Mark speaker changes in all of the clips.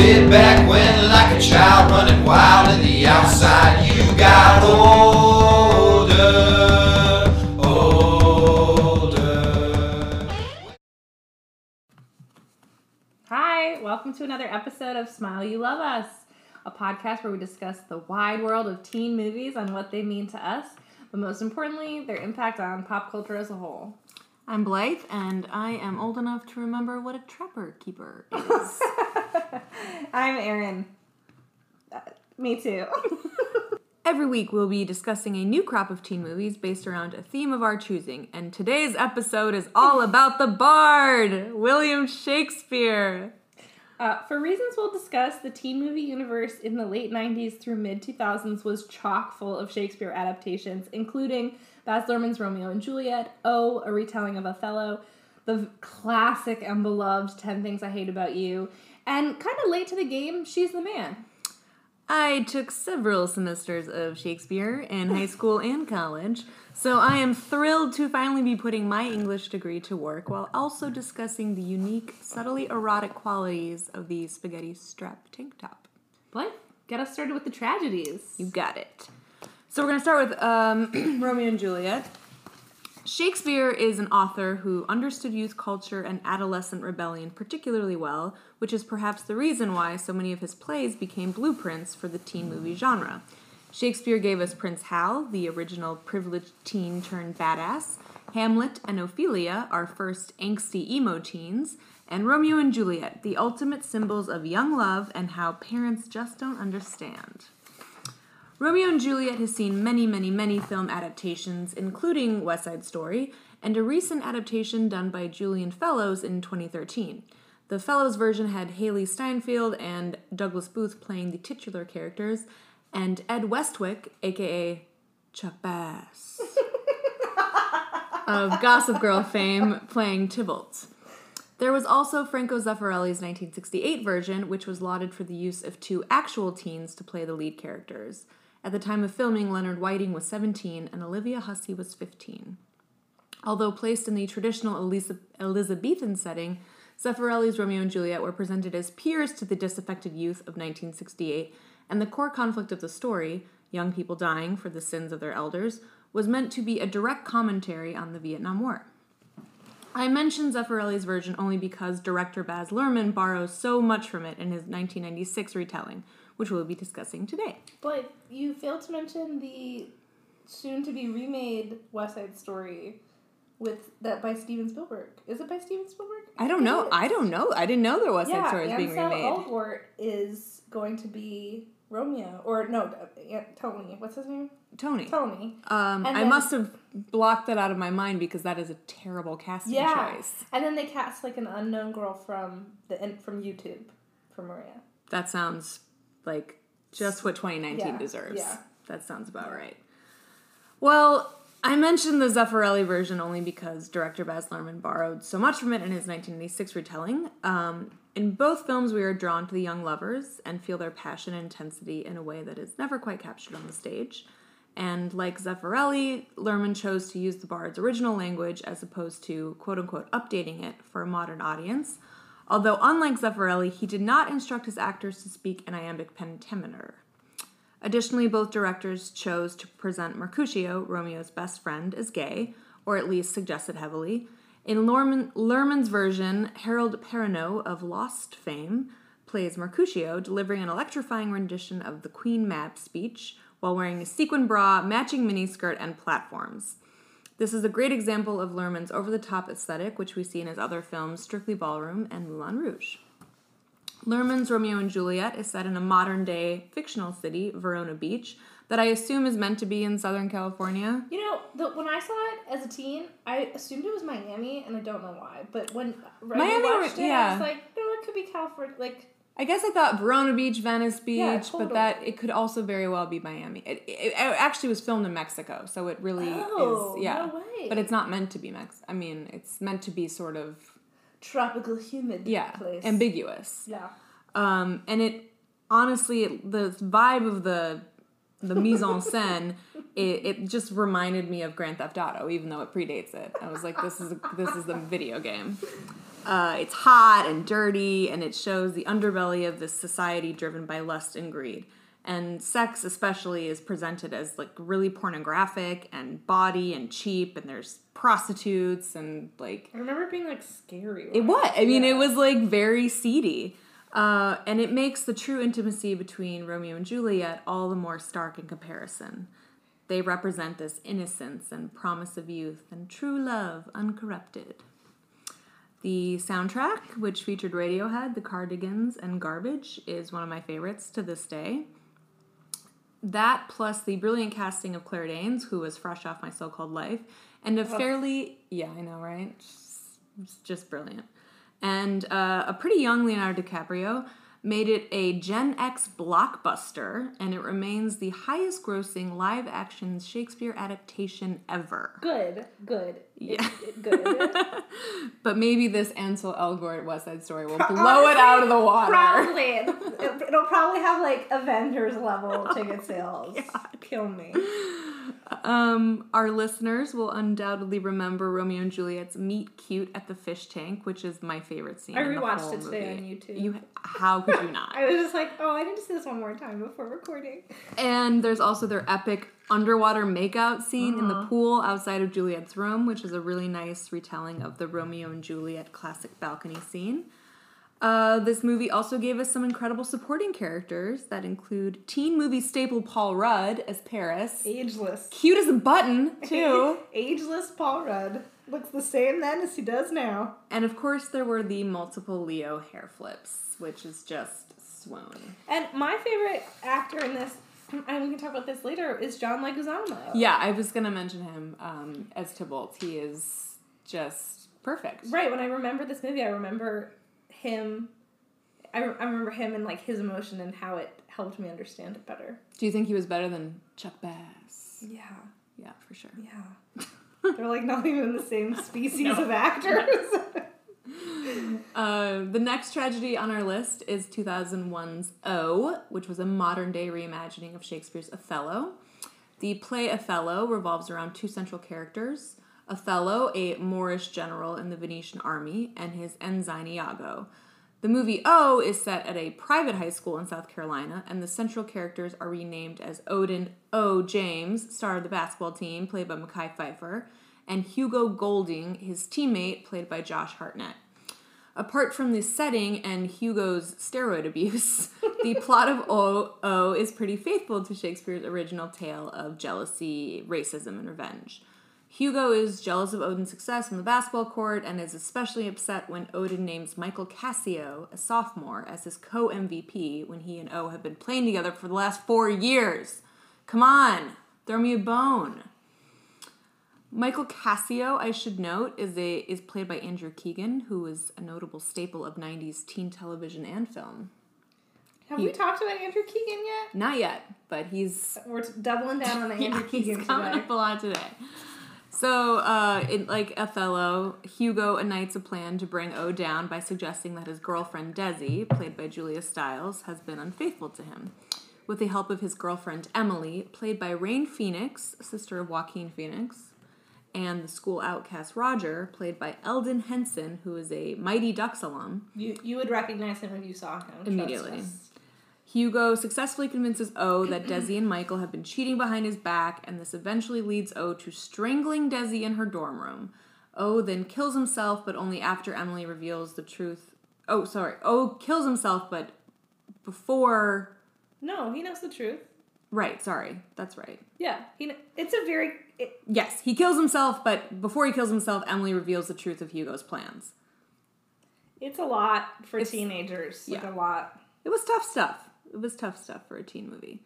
Speaker 1: back when, like a child running wild in the outside. You got older, older.
Speaker 2: Hi, welcome to another episode of Smile You Love Us, a podcast where we discuss the wide world of teen movies and what they mean to us, but most importantly, their impact on pop culture as a whole.
Speaker 3: I'm Blythe, and I am old enough to remember what a trapper keeper is.
Speaker 2: I'm Erin. Uh, me too.
Speaker 3: Every week, we'll be discussing a new crop of teen movies based around a theme of our choosing, and today's episode is all about the Bard, William Shakespeare.
Speaker 2: Uh, for reasons we'll discuss, the teen movie universe in the late 90s through mid 2000s was chock full of Shakespeare adaptations, including Baz Luhrmann's Romeo and Juliet, Oh, a retelling of Othello, the classic and beloved 10 Things I Hate About You, and kind of late to the game, She's the Man.
Speaker 3: I took several semesters of Shakespeare in high school and college, so I am thrilled to finally be putting my English degree to work while also discussing the unique, subtly erotic qualities of the spaghetti strap tank top.
Speaker 2: What? Get us started with the tragedies.
Speaker 3: You got it. So we're going to start with um, Romeo and Juliet. Shakespeare is an author who understood youth culture and adolescent rebellion particularly well, which is perhaps the reason why so many of his plays became blueprints for the teen movie genre. Shakespeare gave us Prince Hal, the original privileged teen turned badass, Hamlet and Ophelia, our first angsty emo teens, and Romeo and Juliet, the ultimate symbols of young love and how parents just don't understand. Romeo and Juliet has seen many, many, many film adaptations, including West Side Story, and a recent adaptation done by Julian Fellowes in 2013. The Fellowes version had Hailee Steinfeld and Douglas Booth playing the titular characters, and Ed Westwick, aka Chuck Bass, of Gossip Girl fame, playing Tybalt. There was also Franco Zeffirelli's 1968 version, which was lauded for the use of two actual teens to play the lead characters. At the time of filming, Leonard Whiting was 17 and Olivia Hussey was 15. Although placed in the traditional Elizabethan setting, Zeffirelli's Romeo and Juliet were presented as peers to the disaffected youth of 1968, and the core conflict of the story, young people dying for the sins of their elders, was meant to be a direct commentary on the Vietnam War. I mention Zeffirelli's version only because director Baz Luhrmann borrows so much from it in his 1996 retelling, which we'll be discussing today.
Speaker 2: But you failed to mention the soon to be remade West Side Story with that by Steven Spielberg. Is it by Steven Spielberg?
Speaker 3: I don't know. I don't know. I didn't know there was
Speaker 2: yeah,
Speaker 3: Side Story being remade.
Speaker 2: Elgort is going to be Romeo, or no, uh, Tony. What's his name?
Speaker 3: Tony.
Speaker 2: Tony.
Speaker 3: Um, I
Speaker 2: then-
Speaker 3: must have blocked that out of my mind because that is a terrible casting
Speaker 2: Yeah,
Speaker 3: choice.
Speaker 2: and then they cast like an unknown girl from the from YouTube for Maria.
Speaker 3: That sounds like just what 2019
Speaker 2: Yeah,
Speaker 3: deserves.
Speaker 2: yeah.
Speaker 3: That sounds about right. Well, I mentioned the Zeffirelli version only because director Baz Luhrmann borrowed so much from it in his 1986 retelling. Um, in both films, we are drawn to the young lovers and feel their passion and intensity in a way that is never quite captured on the stage. And like Zeffirelli, Luhrmann chose to use the bard's original language as opposed to quote unquote updating it for a modern audience. Although, unlike Zeffirelli, he did not instruct his actors to speak in iambic pentameter. Additionally, both directors chose to present Mercutio, Romeo's best friend, as gay, or at least suggested heavily. In Luhrmann, Luhrmann's version, Harold Perrineau of Lost fame plays Mercutio, delivering an electrifying rendition of the Queen Mab speech while wearing a sequin bra, matching miniskirt, and platforms. This is a great example of Luhrmann's over the top aesthetic, which we see in his other films, Strictly Ballroom and Moulin Rouge. Luhrmann's Romeo and Juliet is set in a modern day fictional city, Verona Beach, that I assume is meant to be in Southern California.
Speaker 2: You know, the, when I saw it as a teen, I assumed it was Miami, and I don't know why. But when when
Speaker 3: Miami,
Speaker 2: I watched it, I
Speaker 3: yeah.
Speaker 2: was like, no, it could be California. Like,
Speaker 3: I guess I thought Verona Beach, Venice Beach,
Speaker 2: Yeah,
Speaker 3: but that it could also very well be Miami. It, it, it actually was filmed in Mexico, so it really
Speaker 2: Oh,
Speaker 3: is. Yeah,
Speaker 2: no way.
Speaker 3: but it's not meant to be Mex. I mean, it's meant to be sort of
Speaker 2: tropical humid
Speaker 3: yeah
Speaker 2: place.
Speaker 3: ambiguous.
Speaker 2: yeah.
Speaker 3: Um, and it honestly, it, the vibe of the the mise en scène, it, it just reminded me of Grand Theft Auto, even though it predates it. I was like, this is a, this is the video game. Uh, it's hot and dirty, and it shows the underbelly of this society driven by lust and greed. And sex, especially, is presented as like really pornographic and baudy and cheap, and there's prostitutes and like
Speaker 2: I remember being like scary.
Speaker 3: it was. I mean,
Speaker 2: Yeah.
Speaker 3: it was like very seedy. Uh, and it makes the true intimacy between Romeo and Juliet all the more stark in comparison. They represent this innocence and promise of youth and true love uncorrupted. The soundtrack, which featured Radiohead, The Cardigans, and Garbage, is one of my favorites to this day. That plus the brilliant casting of Claire Danes, who was fresh off my so called life, and a fairly, yeah, I know, right? Just, it's just brilliant. And uh, a pretty young Leonardo DiCaprio made it a Gen X blockbuster, and it remains the highest grossing live action Shakespeare adaptation ever.
Speaker 2: good, good,
Speaker 3: Yeah.
Speaker 2: Good.
Speaker 3: But maybe this Ansel Elgort West Side Story will blow it out of the water.
Speaker 2: Probably. It- It'll probably have like Avengers level ticket sales. Kill me.
Speaker 3: Um, our listeners will undoubtedly remember Romeo and Juliet's meet cute at the fish tank, which is my favorite scene.
Speaker 2: I
Speaker 3: in the
Speaker 2: rewatched it today
Speaker 3: movie.
Speaker 2: on YouTube.
Speaker 3: You, how could you not?
Speaker 2: I was just like, oh, I need to see this one more time before recording.
Speaker 3: And there's also their epic underwater makeout scene in
Speaker 2: Uh-huh.
Speaker 3: the pool outside of Juliet's room, which is a really nice retelling of the Romeo and Juliet classic balcony scene. Uh, this movie also gave us some incredible supporting characters that include teen movie staple Paul Rudd as Paris.
Speaker 2: Ageless.
Speaker 3: Cute as a button, too.
Speaker 2: Ageless Paul Rudd. Looks the same then as he does now.
Speaker 3: and of course, there were the multiple Leo hair flips, which is just swoon.
Speaker 2: And my favorite actor in this, and we can talk about this later, is John Leguizamo.
Speaker 3: Yeah, I was gonna mention him um, as Tybalt. He is just perfect.
Speaker 2: Right, when I remember this movie, I remember him. I, re- I remember him and like his emotion and how it helped me understand it better.
Speaker 3: Do you think he was better than Chuck Bass?
Speaker 2: Yeah,
Speaker 3: Yeah, for sure.
Speaker 2: yeah. They're like not even the same species of actors.
Speaker 3: Uh, the next tragedy on our list is 2001's O, which was a modern day reimagining of Shakespeare's Othello. The play Othello revolves around two central characters Othello, a Moorish general in the Venetian army, and his ensign Iago. The movie O is set at a private high school in South Carolina, and the central characters are renamed as Odin O. James, star of the basketball team, played by Mekhi Phifer, and Hugo Golding, his teammate, played by Josh Hartnett. Apart from the setting and Hugo's steroid abuse, the plot of O, o is pretty faithful to Shakespeare's original tale of jealousy, racism, and revenge. Hugo is jealous of Odin's success on the basketball court and is especially upset when Odin names Michael Cassio, a sophomore, as his co MVP when he and O have been playing together for the last four years. Come on, throw me a bone. Michael Cassio, I should note, is a is played by Andrew Keegan, who is a notable staple of '90s teen television and film.
Speaker 2: Have
Speaker 3: He-
Speaker 2: we talked about Andrew Keegan yet?
Speaker 3: Not yet, but he's
Speaker 2: We're doubling down on the Andrew
Speaker 3: yeah, he's
Speaker 2: Keegan
Speaker 3: coming
Speaker 2: today.
Speaker 3: up a lot today. So, uh, in like Othello, Hugo ignites a plan to bring O down by suggesting that his girlfriend Desi, played by Julia Stiles, has been unfaithful to him. With the help of his girlfriend Emily, played by Rain Phoenix, sister of Joaquin Phoenix, and the school outcast Roger, played by Elden Henson, who is a Mighty Ducks alum.
Speaker 2: You you would recognize him if you saw him.
Speaker 3: Immediately. Hugo successfully convinces O that Desi and Michael have been cheating behind his back, and this eventually leads O to strangling Desi in her dorm room. O then kills himself, but only after Emily reveals the truth. Oh, sorry. O kills himself, but before.
Speaker 2: No, he knows the truth.
Speaker 3: Right, sorry. That's right.
Speaker 2: Yeah, he. kn- It's a very. It,
Speaker 3: Yes, he kills himself, but before he kills himself, Emily reveals the truth of Hugo's plans.
Speaker 2: it's a lot for
Speaker 3: It's-
Speaker 2: teenagers. Like
Speaker 3: yeah.
Speaker 2: a lot.
Speaker 3: It was tough stuff. It was tough stuff for a teen movie.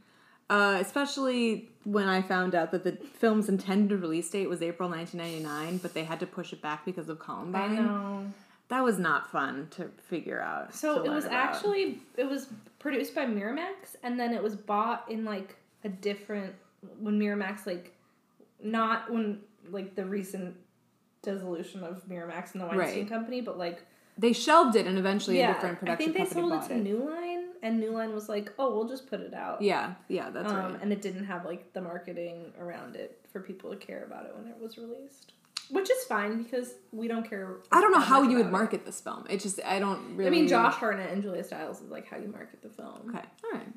Speaker 3: Uh, especially when I found out that the film's intended release date was April 1999, but they had to push it back because of Columbine.
Speaker 2: I know.
Speaker 3: That was not fun to figure out.
Speaker 2: So it was
Speaker 3: about.
Speaker 2: actually it was produced by Miramax, and then it was bought in like a different when Miramax like not when like the recent dissolution of Miramax and the Weinstein
Speaker 3: Right.
Speaker 2: Company, but like
Speaker 3: They shelved it, and eventually
Speaker 2: yeah,
Speaker 3: a different production.
Speaker 2: I think they
Speaker 3: company
Speaker 2: sold it to New Line, and New Line was like, "Oh, we'll just put it out."
Speaker 3: Yeah, yeah, that's
Speaker 2: um,
Speaker 3: right.
Speaker 2: and it didn't have like the marketing around it for people to care about it when it was released. which is fine because we don't care.
Speaker 3: I don't know how you would
Speaker 2: about it.
Speaker 3: market this film. It just I don't really.
Speaker 2: I mean, Josh Hartnett and Julia Stiles is like how you market the film,
Speaker 3: Okay, all right.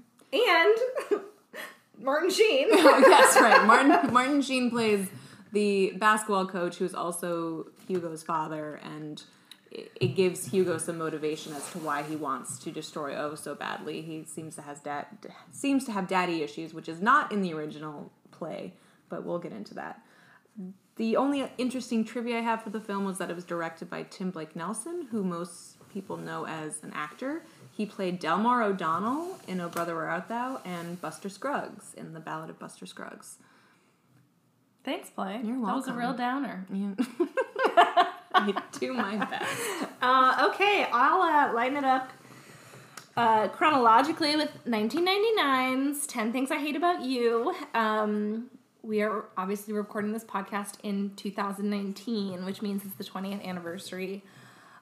Speaker 2: and Martin Sheen.
Speaker 3: Oh, yes, right. Martin Martin Sheen plays the basketball coach who's also Hugo's father, and it, gives Hugo some motivation as to why he wants to destroy O so badly. He seems to has dad seems to have daddy issues, which is not in the original play, but we'll get into that. The only interesting trivia I have for the film was that it was directed by Tim Blake Nelson, who most people know as an actor. He played Delmar O'Donnell in Oh Brother Where Art Thou and Buster Scruggs in The Ballad of Buster Scruggs.
Speaker 2: Thanks, Blake.
Speaker 3: You're welcome.
Speaker 2: That was a real downer.
Speaker 3: I do my best.
Speaker 2: Uh, okay, I'll uh, line it up uh, chronologically with 1999's 10 Things I Hate About You. Um, we are obviously recording this podcast in 2019, which means it's the 20th anniversary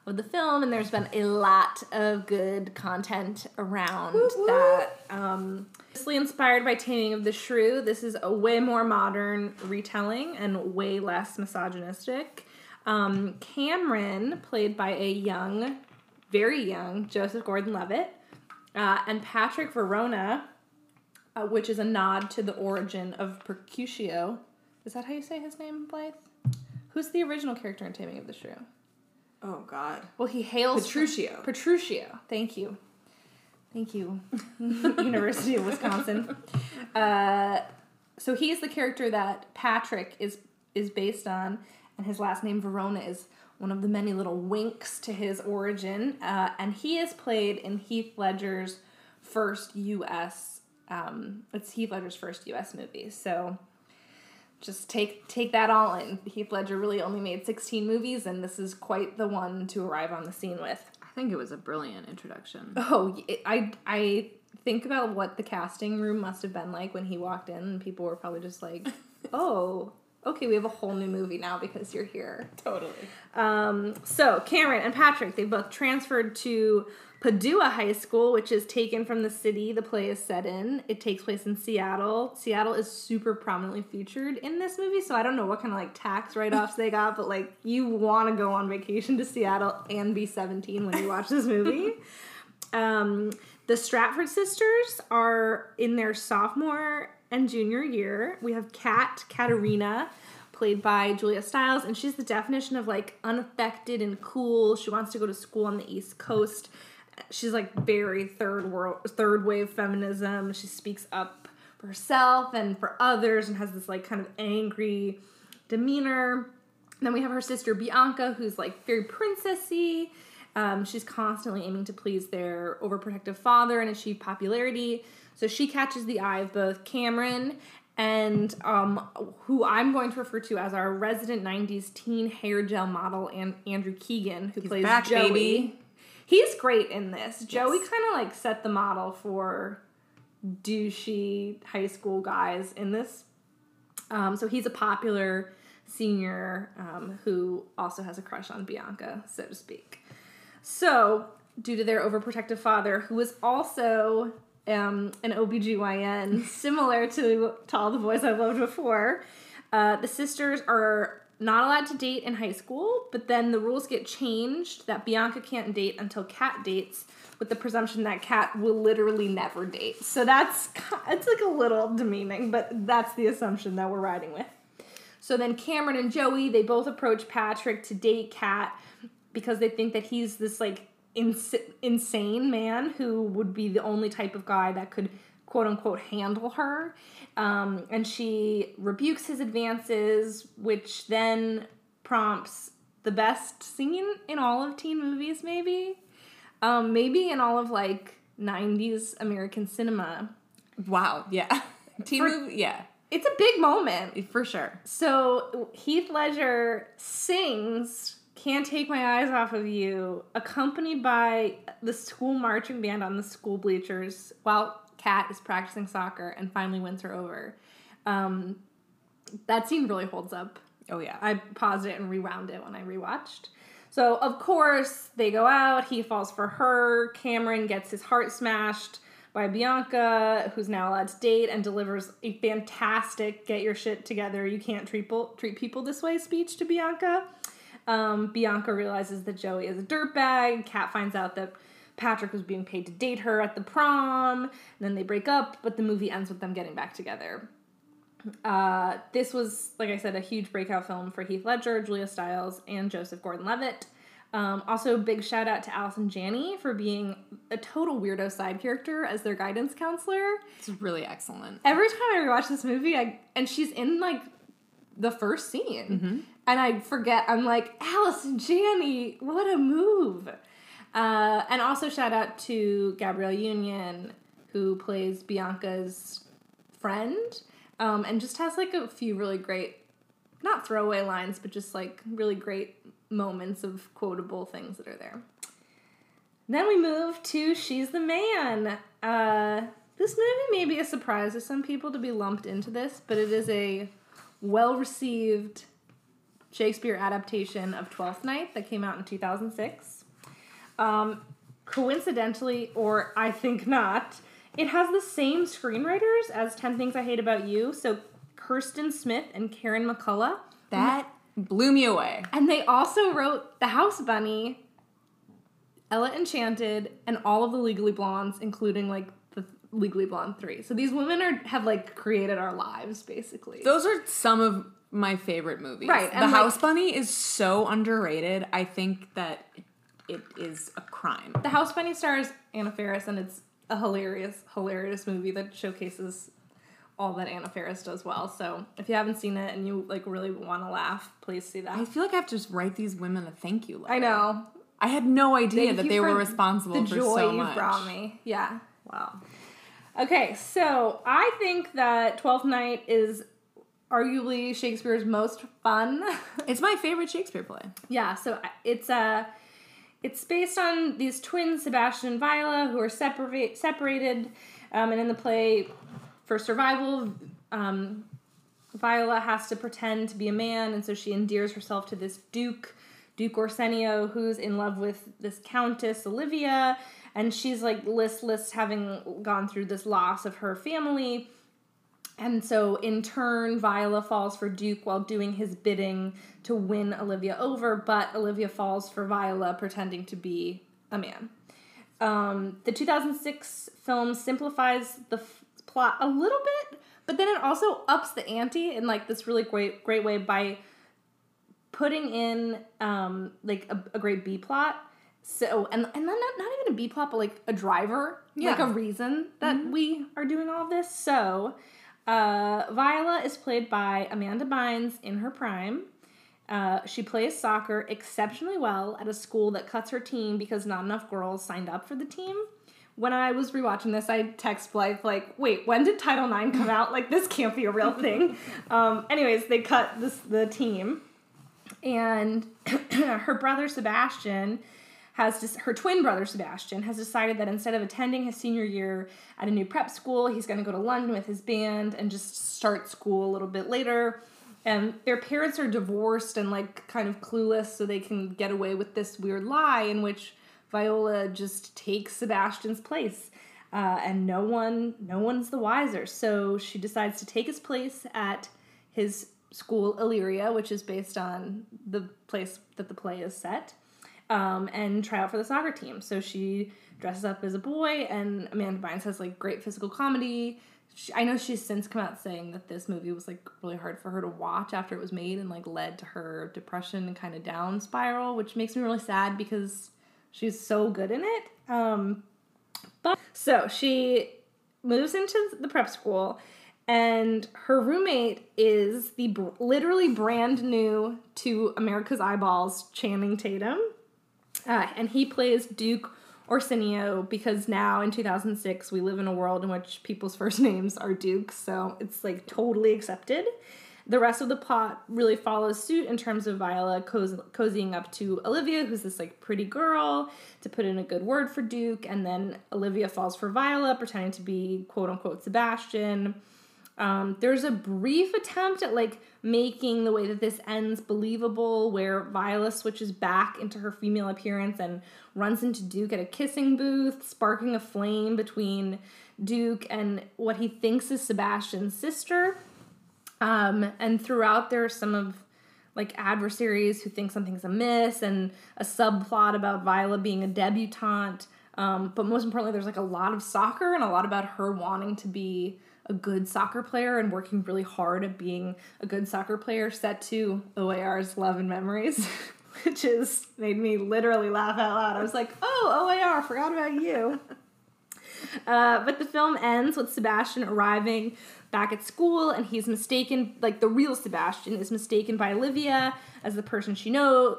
Speaker 2: of the film, and there's been a lot of good content around that. Um, mostly inspired by Taming of the Shrew, this is a way more modern retelling and way less misogynistic. Um, Cameron, played by a young, very young Joseph Gordon-Levitt, uh, and Patrick Verona, uh, which is a nod to the origin of Percutio. Is that how you say his name, Blythe? Who's the original character in Taming of the Shrew?
Speaker 3: Oh God.
Speaker 2: Well, he hails
Speaker 3: Petruchio.
Speaker 2: Petruchio. Thank you. Thank you, University of Wisconsin. Uh, so he's the character that Patrick is is based on, and his last name Verona is one of the many little winks to his origin. Uh, and he is played in Heath Ledger's first U.S. Um, it's Heath Ledger's first U.S. movie. So just take take that all in. Heath Ledger really only made 16 movies, and this is quite the one to arrive on the scene with.
Speaker 3: I think it was a brilliant introduction.
Speaker 2: Oh, I I think about what the casting room must have been like when he walked in, and people were probably just like, "Oh, okay, we have a whole new movie now because you're here."
Speaker 3: Totally.
Speaker 2: Um, so Cameron and Patrick, they both transferred to Padua High School, which is taken from the city the play is set in. It takes place in Seattle. Seattle is super prominently featured in this movie, so I don't know what kind of like tax write offs they got, but like you want to go on vacation to Seattle and be 17 when you watch this movie. Um, the Stratford sisters are in their sophomore and junior year. We have Kat, Katerina, played by Julia Stiles, and she's the definition of like unaffected and cool. She wants to go to school on the East Coast. She's like very third world, third wave feminism. She speaks up for herself and for others, and has this like kind of angry demeanor. Then we have her sister Bianca, who's like very princessy. Um, she's constantly aiming to please their overprotective father and achieve popularity. So she catches the eye of both Cameron and um, who I'm going to refer to as our resident 90s teen hair gel model, and Andrew Keegan, who plays
Speaker 3: back,
Speaker 2: Joey.
Speaker 3: baby.
Speaker 2: He's great in this. Joey kind of like set the model for douchey high school guys in this um, so he's a popular senior um, who also has a crush on Bianca, so to speak. So, due to their overprotective father, who is also um, an OBGYN, similar to, to all the boys I've loved before, uh, the sisters are not allowed to date in high school, but then the rules get changed that Bianca can't date until Kat dates, with the presumption that Kat will literally never date. So that's it's like a little demeaning, but that's the assumption that we're riding with. So then Cameron and Joey, they both approach Patrick to date Kat because they think that he's this like ins- insane man who would be the only type of guy that could quote unquote handle her. Um, and she rebukes his advances, which then prompts the best scene in all of teen movies, maybe. Um, maybe in all of like 90s American cinema.
Speaker 3: Wow. Yeah. Teen
Speaker 2: For-
Speaker 3: movie. Yeah.
Speaker 2: It's a big moment.
Speaker 3: For sure.
Speaker 2: So Heath Ledger sings Can't Take My Eyes Off of You, accompanied by the school marching band on the school bleachers while Kat is practicing soccer and finally wins her over. Um, that scene really holds up.
Speaker 3: Oh yeah.
Speaker 2: I paused it and rewound it when I rewatched. So, of course, they go out. He falls for her. Cameron gets his heart smashed by Bianca, who's now allowed to date and delivers a fantastic "get your shit together, you can't treat treat people this way" speech to Bianca. Um, Bianca realizes that Joey is a dirtbag. Kat finds out that Patrick was being paid to date her at the prom. And then they break up, but the movie ends with them getting back together. Uh, this was, like I said, a huge breakout film for Heath Ledger, Julia Stiles, and Joseph Gordon-Levitt. Um, also, big shout out to Allison Janney for being a total weirdo side character as their guidance counselor.
Speaker 3: It's really excellent.
Speaker 2: Every time I rewatch this movie, I and she's in like the first scene, and I forget. I'm like Allison Janney, what a move! Uh, and also shout out to Gabrielle Union, who plays Bianca's friend, um, and just has like a few really great, not throwaway lines, but just like really great moments of quotable things that are there. Then we move to She's the Man. Uh, this movie may be a surprise to some people to be lumped into this, but it is a well received Shakespeare adaptation of Twelfth Night that came out in 2006. Um, coincidentally, or I think not, it has the same screenwriters as 10 Things I Hate About You. So Kirsten Smith and Karen McCullah.
Speaker 3: That blew me away.
Speaker 2: And they also wrote The House Bunny, Ella Enchanted, and all of the Legally Blondes, including like the Legally Blonde 3. So these women are have like created our lives basically.
Speaker 3: Those are some of my favorite movies.
Speaker 2: Right,
Speaker 3: The
Speaker 2: like-
Speaker 3: House Bunny is so underrated. I think that it is a crime.
Speaker 2: the House Bunny stars Anna Faris, and it's a hilarious, hilarious movie that showcases all that Anna Faris does well. So if you haven't seen it and you like really want to laugh, please see that.
Speaker 3: I feel like I have to just write these women a thank you letter.
Speaker 2: I know.
Speaker 3: I had no idea
Speaker 2: Thank
Speaker 3: that they were responsible
Speaker 2: the
Speaker 3: for
Speaker 2: joy
Speaker 3: so
Speaker 2: you
Speaker 3: much.
Speaker 2: brought me. Yeah.
Speaker 3: Wow.
Speaker 2: Okay, so I think that Twelfth Night is arguably Shakespeare's most fun.
Speaker 3: It's my favorite Shakespeare play.
Speaker 2: yeah, so it's uh it's based on these twins, Sebastian and Viola, who are separate separated, um, and in the play, for survival, um, Viola has to pretend to be a man, and so she endears herself to this duke, Duke Orsenio, who's in love with this countess Olivia, and she's like listless, having gone through this loss of her family. And so, in turn, Viola falls for Duke while doing his bidding to win Olivia over, but Olivia falls for Viola pretending to be a man. Um, the 2006 film simplifies the f- plot a little bit, but then it also ups the ante in like this really great great way by putting in um, like a, a great B plot. So and and then not, not even a B plot, but like a driver, like a reason that we are doing all this. So uh, Viola is played by Amanda Bynes in her prime. Uh, she plays soccer exceptionally well at a school that cuts her team because not enough girls signed up for the team. When I was rewatching this, I text Blythe like, "Wait, when did Title IX come out? Like, this can't be a real thing." um, anyways, they cut this the team, and her brother Sebastian has her twin brother Sebastian has decided that instead of attending his senior year at a new prep school, he's going to go to London with his band and just start school a little bit later. And their parents are divorced and like kind of clueless, so they can get away with this weird lie in which Viola just takes Sebastian's place. Uh, and no one, no one's the wiser. So she decides to take his place at his school, Illyria, which is based on the place that the play is set um, and try out for the soccer team. So she dresses up as a boy, and Amanda Bynes has like great physical comedy. She, I know she's since come out saying that this movie was like really hard for her to watch after it was made and like led to her depression and kind of down spiral, which makes me really sad because she's so good in it. Um, but so she moves into the prep school and her roommate is the br- literally brand new to America's Eyeballs Channing Tatum. Uh, and he plays Duke Orsinio because now in 2006 we live in a world in which people's first names are Dukes, so it's like totally accepted. The rest of the plot really follows suit in terms of Viola coz- cozying up to Olivia, who's this like pretty girl, to put in a good word for Duke, and then Olivia falls for Viola, pretending to be quote unquote Sebastian. Um, there's a brief attempt at like making the way that this ends believable, where Viola switches back into her female appearance and runs into Duke at a kissing booth, sparking a flame between Duke and what he thinks is Sebastian's sister. Um, and throughout, there are some of like adversaries who think something's amiss, and a subplot about Viola being a debutante. Um, but most importantly, there's like a lot of soccer and a lot about her wanting to be a good soccer player and working really hard at being a good soccer player, set to OAR's Love and Memories, which is made me literally laugh out loud. I was like, oh, OAR, forgot about you. Uh, but the film ends with Sebastian arriving back at school, and he's mistaken, like the real Sebastian is mistaken by Olivia as the person she knows,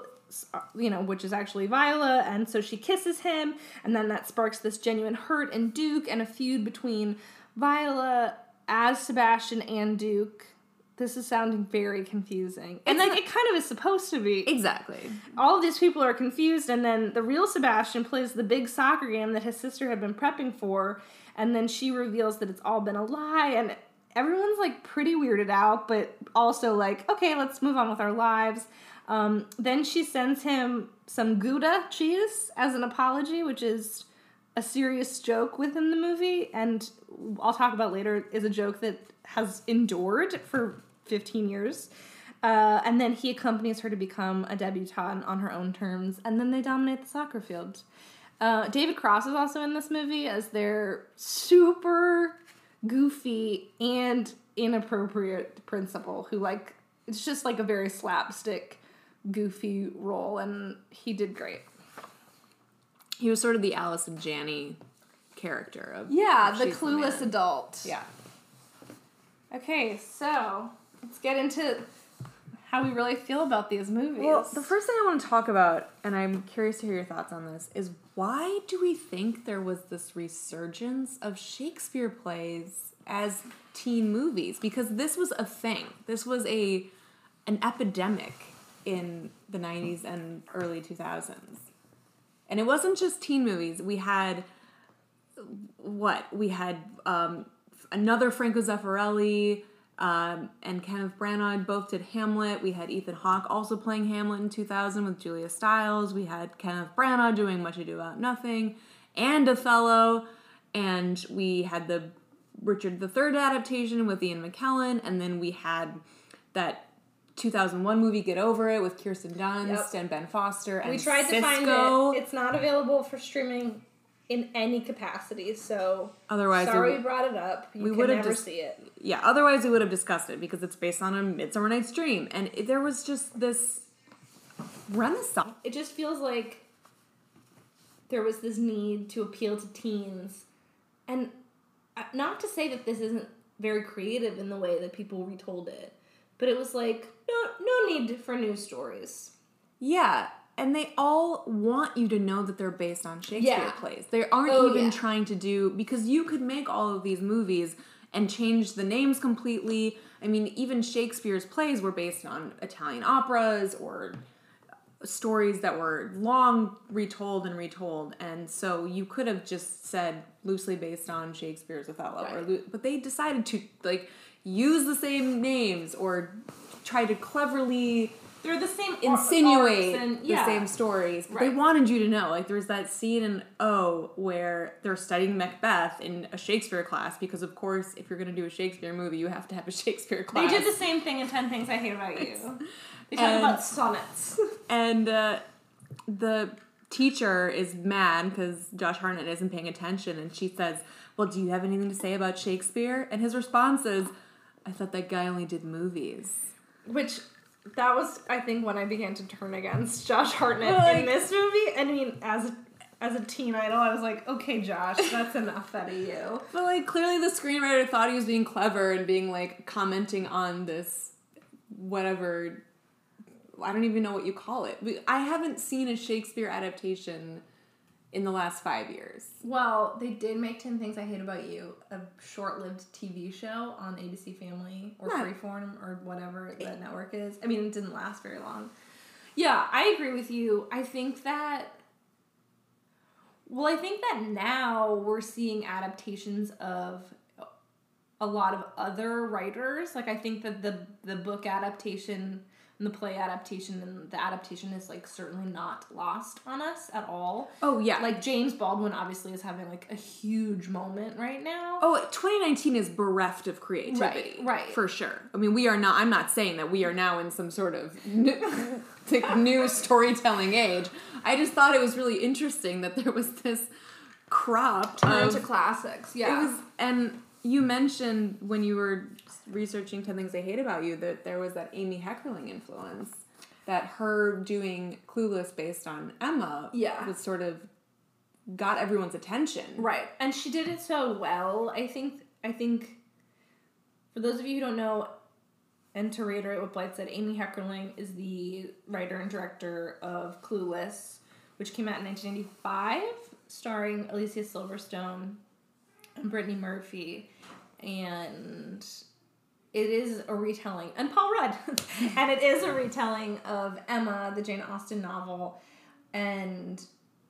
Speaker 2: you know, which is actually Viola, and so she kisses him, and then that sparks this genuine hurt in Duke and a feud between Viola as Sebastian and Duke. This is sounding very confusing. And
Speaker 3: It's
Speaker 2: like
Speaker 3: not-
Speaker 2: it kind of is supposed to be
Speaker 3: Exactly.
Speaker 2: all of these people are confused and then the real sebastian plays the big soccer game that his sister had been prepping for and then she reveals that it's all been a lie and everyone's like pretty weirded out but also like okay let's move on with our lives um, then she sends him some gouda cheese as an apology which is a serious joke within the movie and i'll talk about later is a joke that has endured for 15 years uh, and then he accompanies her to become a debutante on her own terms, and then they dominate the soccer field. Uh, David Cross is also in this movie as their super goofy and inappropriate principal, who like it's just like a very slapstick, goofy role, and he did great.
Speaker 3: He was sort of the Allison Janney character of
Speaker 2: Yeah, the clueless
Speaker 3: Man.
Speaker 2: adult.
Speaker 3: Yeah.
Speaker 2: Okay, so let's get into how we really feel about these movies.
Speaker 3: Well, the first thing I want to talk about, and I'm curious to hear your thoughts on this, is why do we think there was this resurgence of Shakespeare plays as teen movies? Because this was a thing. This was a an epidemic in the 90s and early 2000s. And it wasn't just teen movies. We had what? We had um, another Franco Zeffirelli um, and Kenneth Branagh both did Hamlet. We had Ethan Hawke also playing Hamlet in 2000 with Julia Stiles. We had Kenneth Branagh doing Much Ado About Nothing and Othello. And we had the Richard III adaptation with Ian McKellen. And then we had that 2001 movie Get Over It with Kirsten Dunst
Speaker 2: Yep.
Speaker 3: and Ben Foster and
Speaker 2: we tried to find it. It's not available for streaming in any capacity, so
Speaker 3: Otherwise,
Speaker 2: sorry
Speaker 3: we-
Speaker 2: we brought it up. You
Speaker 3: we would've
Speaker 2: never
Speaker 3: just-
Speaker 2: see it.
Speaker 3: yeah otherwise we would have discussed it because it's based on a midsummer night's dream and it, there was just this renaissance
Speaker 2: It just feels like there was this need to appeal to teens, and uh, not to say that this isn't very creative in the way that people retold it, but it was like no no need for new stories.
Speaker 3: yeah and they all want you to know that they're based on shakespeare
Speaker 2: Yeah.
Speaker 3: plays they aren't
Speaker 2: Oh,
Speaker 3: even
Speaker 2: yeah.
Speaker 3: trying to do because you could make all of these movies and change the names completely i mean even shakespeare's plays were based on italian operas or stories that were long retold and retold and so you could have just said loosely based on shakespeare's othello or
Speaker 2: Right.
Speaker 3: loo- but they decided to like use the same names or try to cleverly
Speaker 2: They're the same
Speaker 3: insinuate
Speaker 2: and-
Speaker 3: the same stories but they wanted you to know like there's that scene in o where they're studying macbeth in a shakespeare class because of course if you're going to do a shakespeare movie you have to have a shakespeare class.
Speaker 2: They did the same thing in Ten Things I Hate About You. They talk
Speaker 3: And-
Speaker 2: about sonnets.
Speaker 3: and uh, the teacher is mad because Josh Hartnett isn't paying attention, and she says, "Well, do you have anything to say about Shakespeare?" And his response is, "I thought that guy only did movies."
Speaker 2: Which that was, I think, when I began to turn against Josh Hartnett
Speaker 3: like-
Speaker 2: in this movie. I mean, as a, as a teen idol, I was like, okay, Josh, that's enough out of you.
Speaker 3: But like, clearly the screenwriter thought he was being clever and being like commenting on this, whatever. I don't even know what you call it. I haven't seen a Shakespeare adaptation in the last five years.
Speaker 2: Well, they did make 10 Things I Hate About You, a short lived TV show on ABC Family or. Freeform or whatever the network is. I mean, it didn't last very long. Yeah, I agree with you. I think that. Well, I think that now we're seeing adaptations of a lot of other writers. Like I think that the the book adaptation the play adaptation and the adaptation is like certainly not lost on us at all.
Speaker 3: Oh yeah.
Speaker 2: Like James Baldwin obviously is having like a huge moment right now.
Speaker 3: Oh, 2019 is bereft of creativity.
Speaker 2: Right, right.
Speaker 3: For sure. I mean, we are not, I'm not saying that we are now in some sort of new, new storytelling age. I just thought it was really interesting that there was this crop
Speaker 2: Turn to classics. Yeah.
Speaker 3: It was, and you mentioned when you were researching 10 Things I Hate About You that there was that Amy Heckerling influence. That her doing Clueless based on Emma
Speaker 2: Yeah.
Speaker 3: was sort of got everyone's attention.
Speaker 2: Right. And she did it so well. I think I think for those of you who don't know, and to reiterate what Blythe said, Amy Heckerling is the writer and director of Clueless, which came out in 1985, starring Alicia Silverstone and Brittany Murphy. And it is a retelling, and Paul Rudd, and it is a retelling of Emma, the Jane Austen novel. And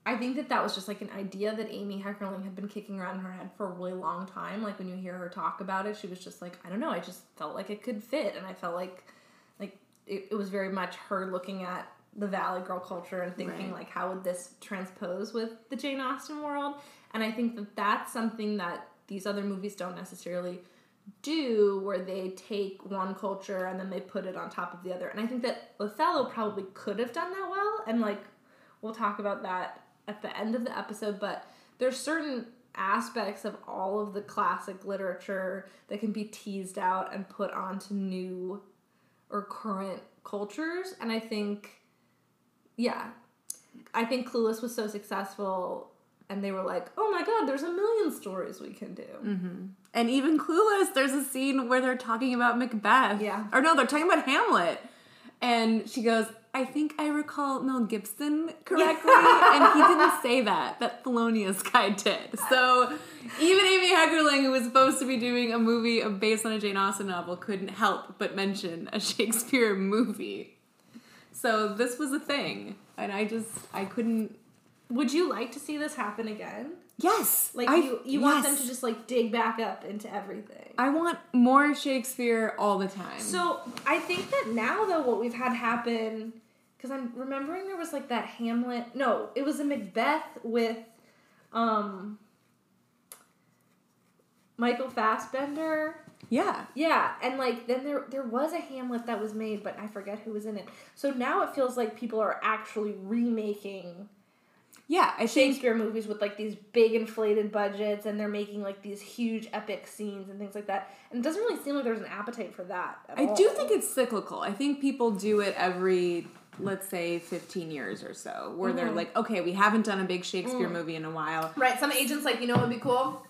Speaker 2: I think that that was just like an idea that Amy Heckerling had been kicking around in her head for a really long time. Like when you hear her talk about it, she was just like, I don't know, I just felt like it could fit, and I felt like, like it, it was very much her looking at the Valley Girl culture and thinking
Speaker 3: Right.
Speaker 2: like, how would this transpose with the Jane Austen world? And I think that that's something that these other movies don't necessarily do where they take one culture and then they put it on top of the other. And I think that Othello probably could have done that well and like we'll talk about that at the end of the episode, but there's certain aspects of all of the classic literature that can be teased out and put onto new or current cultures and I think yeah, I think Clueless was so successful and they were like, "Oh my god, there's a million stories we can do." Mm-hmm.
Speaker 3: And even Clueless, there's a scene where they're talking about Macbeth.
Speaker 2: Yeah.
Speaker 3: Or no, they're talking about Hamlet. And she goes, I think I recall Mel Gibson correctly. and he didn't say that. That Thelonious guy did. So even Amy Heckerling, who was supposed to be doing a movie based on a Jane Austen novel, couldn't help but mention a Shakespeare movie. So this was a thing. And I just, I couldn't.
Speaker 2: Would you like to see this happen again?
Speaker 3: Yes.
Speaker 2: Like
Speaker 3: I-
Speaker 2: you, you want them to just like dig back up into everything.
Speaker 3: I want more Shakespeare all the time.
Speaker 2: So I think that now though, what we've had happen, because I'm remembering there was like that Hamlet. No, it was a Macbeth with, um, Michael Fassbender.
Speaker 3: yeah.
Speaker 2: Yeah, and like then there there was a Hamlet that was made, but I forget who was in it. So now it feels like people are actually remaking
Speaker 3: Yeah, I think
Speaker 2: Shakespeare movies with like these big inflated budgets and they're making like these huge epic scenes and things like that. And it doesn't really seem like there's an appetite for that. At
Speaker 3: I
Speaker 2: all.
Speaker 3: do think it's cyclical. I think people do it every, let's say, 15 years or so, where they're
Speaker 2: Mm-hmm.
Speaker 3: like, okay, we haven't done a big
Speaker 2: Mm.
Speaker 3: Shakespeare movie in a while.
Speaker 2: right. Some agents like you know what would be cool.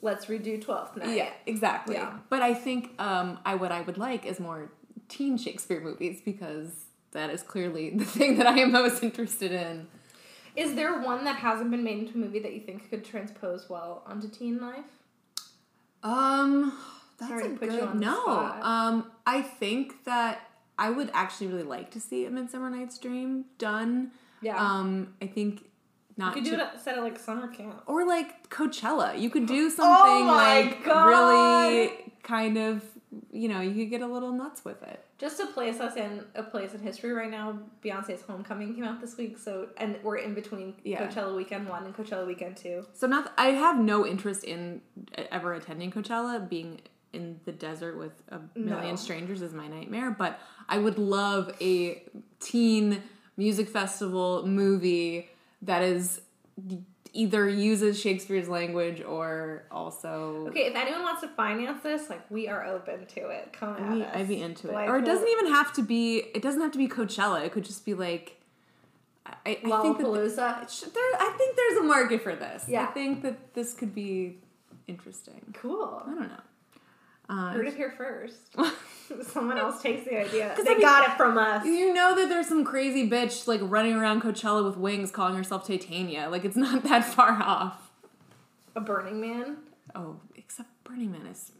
Speaker 2: Let's redo Twelfth Night.
Speaker 3: Yeah, exactly.
Speaker 2: Yeah.
Speaker 3: But I think um, I what I would like is more teen Shakespeare movies because that is clearly the thing that I am most interested in.
Speaker 2: Is there one that hasn't been made into a movie that you think could transpose well onto teen life?
Speaker 3: Um, that's
Speaker 2: Sorry
Speaker 3: a
Speaker 2: to put you
Speaker 3: good
Speaker 2: on the
Speaker 3: no.
Speaker 2: spot.
Speaker 3: Um, I think that I would actually really like to see a Midsummer Night's Dream done.
Speaker 2: Yeah.
Speaker 3: Um, I think not
Speaker 2: you could do
Speaker 3: to-
Speaker 2: it set it like summer camp.
Speaker 3: or like Coachella. You could do something
Speaker 2: Oh
Speaker 3: like
Speaker 2: God.
Speaker 3: really kind of, you know, you could get a little nuts with it.
Speaker 2: Just to place us in a place in history right now, Beyonce's Homecoming came out this week, so and we're in between
Speaker 3: Yeah.
Speaker 2: Coachella weekend one and Coachella weekend two.
Speaker 3: So not I have no interest in uh, ever attending Coachella, being in the desert with a million
Speaker 2: No.
Speaker 3: strangers is my nightmare, but I would love a teen music festival movie that is either uses Shakespeare's language or also
Speaker 2: Okay, if anyone wants to finance this, like we are open to it. Come at us.
Speaker 3: I'd be into it.
Speaker 2: Like,
Speaker 3: or it doesn't even have to be. It doesn't have to be Coachella. It could just be like. I, I think that should- there, I think there's a market for this.
Speaker 2: Yeah.
Speaker 3: I think that this could be interesting.
Speaker 2: Cool.
Speaker 3: I don't know. Uh,
Speaker 2: Heard it here first. Someone else takes the idea. They
Speaker 3: I mean-
Speaker 2: got it from us.
Speaker 3: you know that there's some crazy bitch like running around Coachella with wings, calling herself Titania. Like it's not that far off.
Speaker 2: A Burning Man.
Speaker 3: Oh, except Burning Man is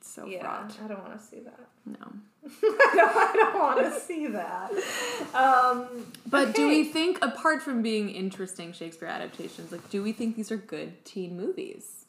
Speaker 3: so
Speaker 2: Yeah,
Speaker 3: fraught.
Speaker 2: I don't want to see that.
Speaker 3: No.
Speaker 2: I don't, I don't want to see that. Um,
Speaker 3: But do we think, apart from being interesting Shakespeare adaptations, like, do we think these are good teen movies?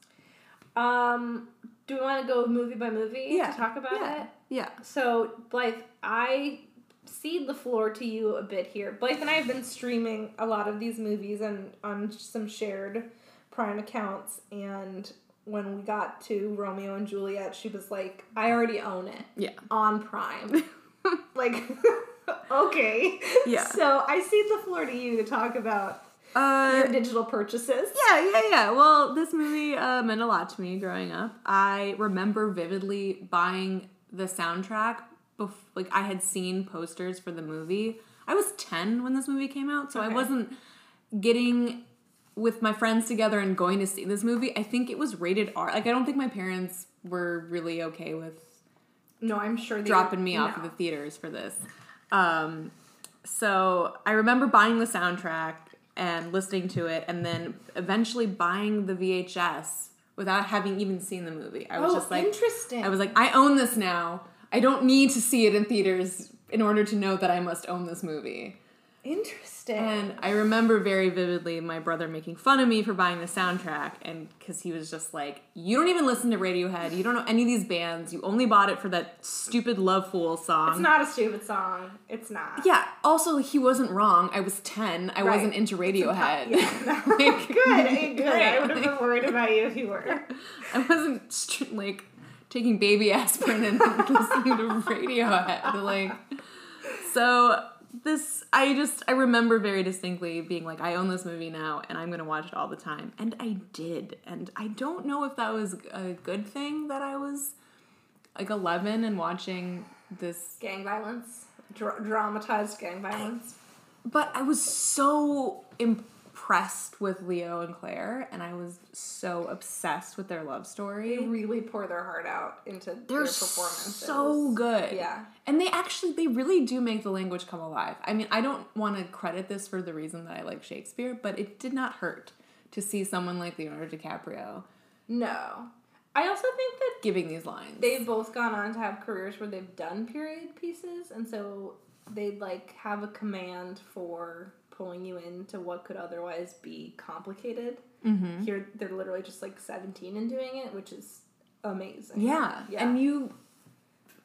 Speaker 2: Um, do we want to go movie by movie to talk about
Speaker 3: yeah.
Speaker 2: it?
Speaker 3: Yeah.
Speaker 2: So, Blythe, I cede the floor to you a bit here. Blythe and I have been streaming a lot of these movies and on some shared Prime accounts, and when we got to Romeo and Juliet, she was like, "I already own it
Speaker 3: Yeah.
Speaker 2: on Prime." like, okay,
Speaker 3: Yeah.
Speaker 2: So I cede the floor to you to talk about
Speaker 3: Uh,
Speaker 2: your digital purchases.
Speaker 3: Yeah, yeah, yeah. Well, this movie uh, meant a lot to me growing up. I remember vividly buying the soundtrack. Bef- like I had seen posters for the movie. I was ten when this movie came out, so I wasn't getting with my friends together and going to see this movie. I think it was rated R. Like I don't think my parents were really okay with
Speaker 2: No, I'm sure they
Speaker 3: dropping me off
Speaker 2: no.
Speaker 3: of the theaters for this. Um, so I remember buying the soundtrack and listening to it, and then eventually buying the VHS without having even seen the movie. I was
Speaker 2: Oh,
Speaker 3: just like,
Speaker 2: interesting.
Speaker 3: I was like, I own this now. I don't need to see it in theaters in order to know that I must own this movie.
Speaker 2: Interesting.
Speaker 3: And I remember very vividly my brother making fun of me for buying the soundtrack, and because he was just like, "You don't even listen to Radiohead. You don't know any of these bands. You only bought it for that stupid Love Fool song."
Speaker 2: it's not a stupid song. It's not.
Speaker 3: Yeah. Also, he wasn't wrong. I was ten. I
Speaker 2: Right.
Speaker 3: wasned into Radiohead.
Speaker 2: Yeah, no.
Speaker 3: Like,
Speaker 2: good, good. I would have been worried about you if you were.
Speaker 3: I wasn't str- like taking baby aspirin and listening to Radiohead. Like, so this, I just, I remember very distinctly being like, I own this movie now and I'm gonna watch it all the time. And I did. And I don't know if that was a good thing that I was like 11 and watching this
Speaker 2: Gang violence, Dra- dramatized gang violence.
Speaker 3: But I was so impressed with Leo and Claire, and I was so obsessed with their love story.
Speaker 2: They really pour their heart out into
Speaker 3: They're
Speaker 2: their performances.
Speaker 3: so good.
Speaker 2: Yeah.
Speaker 3: And they actually, they really do make the language come alive. I mean, I don't want to credit this for the reason that I like Shakespeare, but it did not hurt to see someone like Leonardo DiCaprio
Speaker 2: No. I also think that
Speaker 3: giving these lines.
Speaker 2: they've both gone on to have careers where they've done period pieces, and so they like have a command for pulling you into what could otherwise be complicated. Mm-hmm. Here, they're literally just like seventeen and doing it, which is amazing.
Speaker 3: Yeah.
Speaker 2: yeah.
Speaker 3: And you,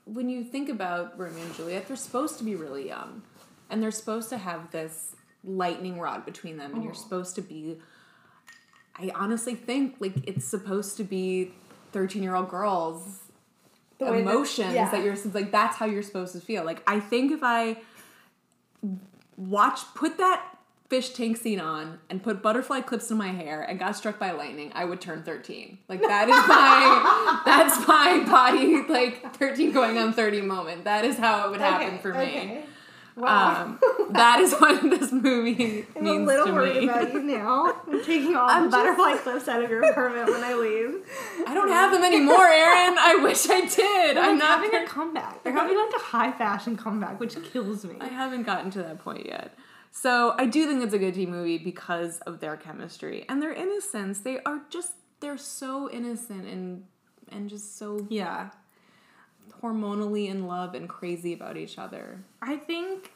Speaker 3: when you think about Romeo and Juliet, they're supposed to be really young. And they're supposed to have this lightning rod between them. And you're supposed to be, I honestly think, like, it's supposed to be 13 year old girls'
Speaker 2: The way that-
Speaker 3: emotions
Speaker 2: yeah.
Speaker 3: that, you're, like, that's how you're supposed to feel. Like, I think if I watch, put that fish tank scene on and put butterfly clips in my hair and got struck by lightning, I would turn 13. Like that is my that's my body like 13 going on 30 moment. That is how it would happen
Speaker 2: Okay,
Speaker 3: for me.
Speaker 2: okay. Wow.
Speaker 3: Um, that is what this movie
Speaker 2: I'm
Speaker 3: means
Speaker 2: a little
Speaker 3: to
Speaker 2: worried
Speaker 3: me.
Speaker 2: about you now. I'm taking all
Speaker 3: I'm
Speaker 2: the
Speaker 3: just-
Speaker 2: butterfly clips out of your apartment when I leave.
Speaker 3: I don't have them anymore, Aaron. I wish I did. I'm not
Speaker 2: having a comeback. They're having like a high fashion comeback, which kills me.
Speaker 3: I haven't gotten to that point yet. So I do think it's a good teen movie because of their chemistry and their innocence. They are just they're so innocent and and just so
Speaker 2: Yeah.
Speaker 3: Hormonally in love and crazy about each other.
Speaker 2: I think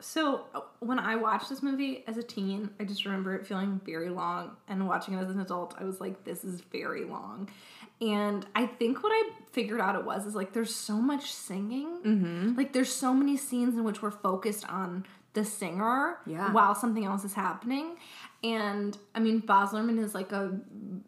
Speaker 2: so. When I watched this movie as a teen, I just remember it feeling very long, and watching it as an adult, I was like, "This is very long." And I think what I figured out it was is like there's so much singing, mm-hmm. like there's so many scenes in which we're focused on the singer
Speaker 3: Yeah.
Speaker 2: while something else is happening. And I mean, Baz Luhrmann is like a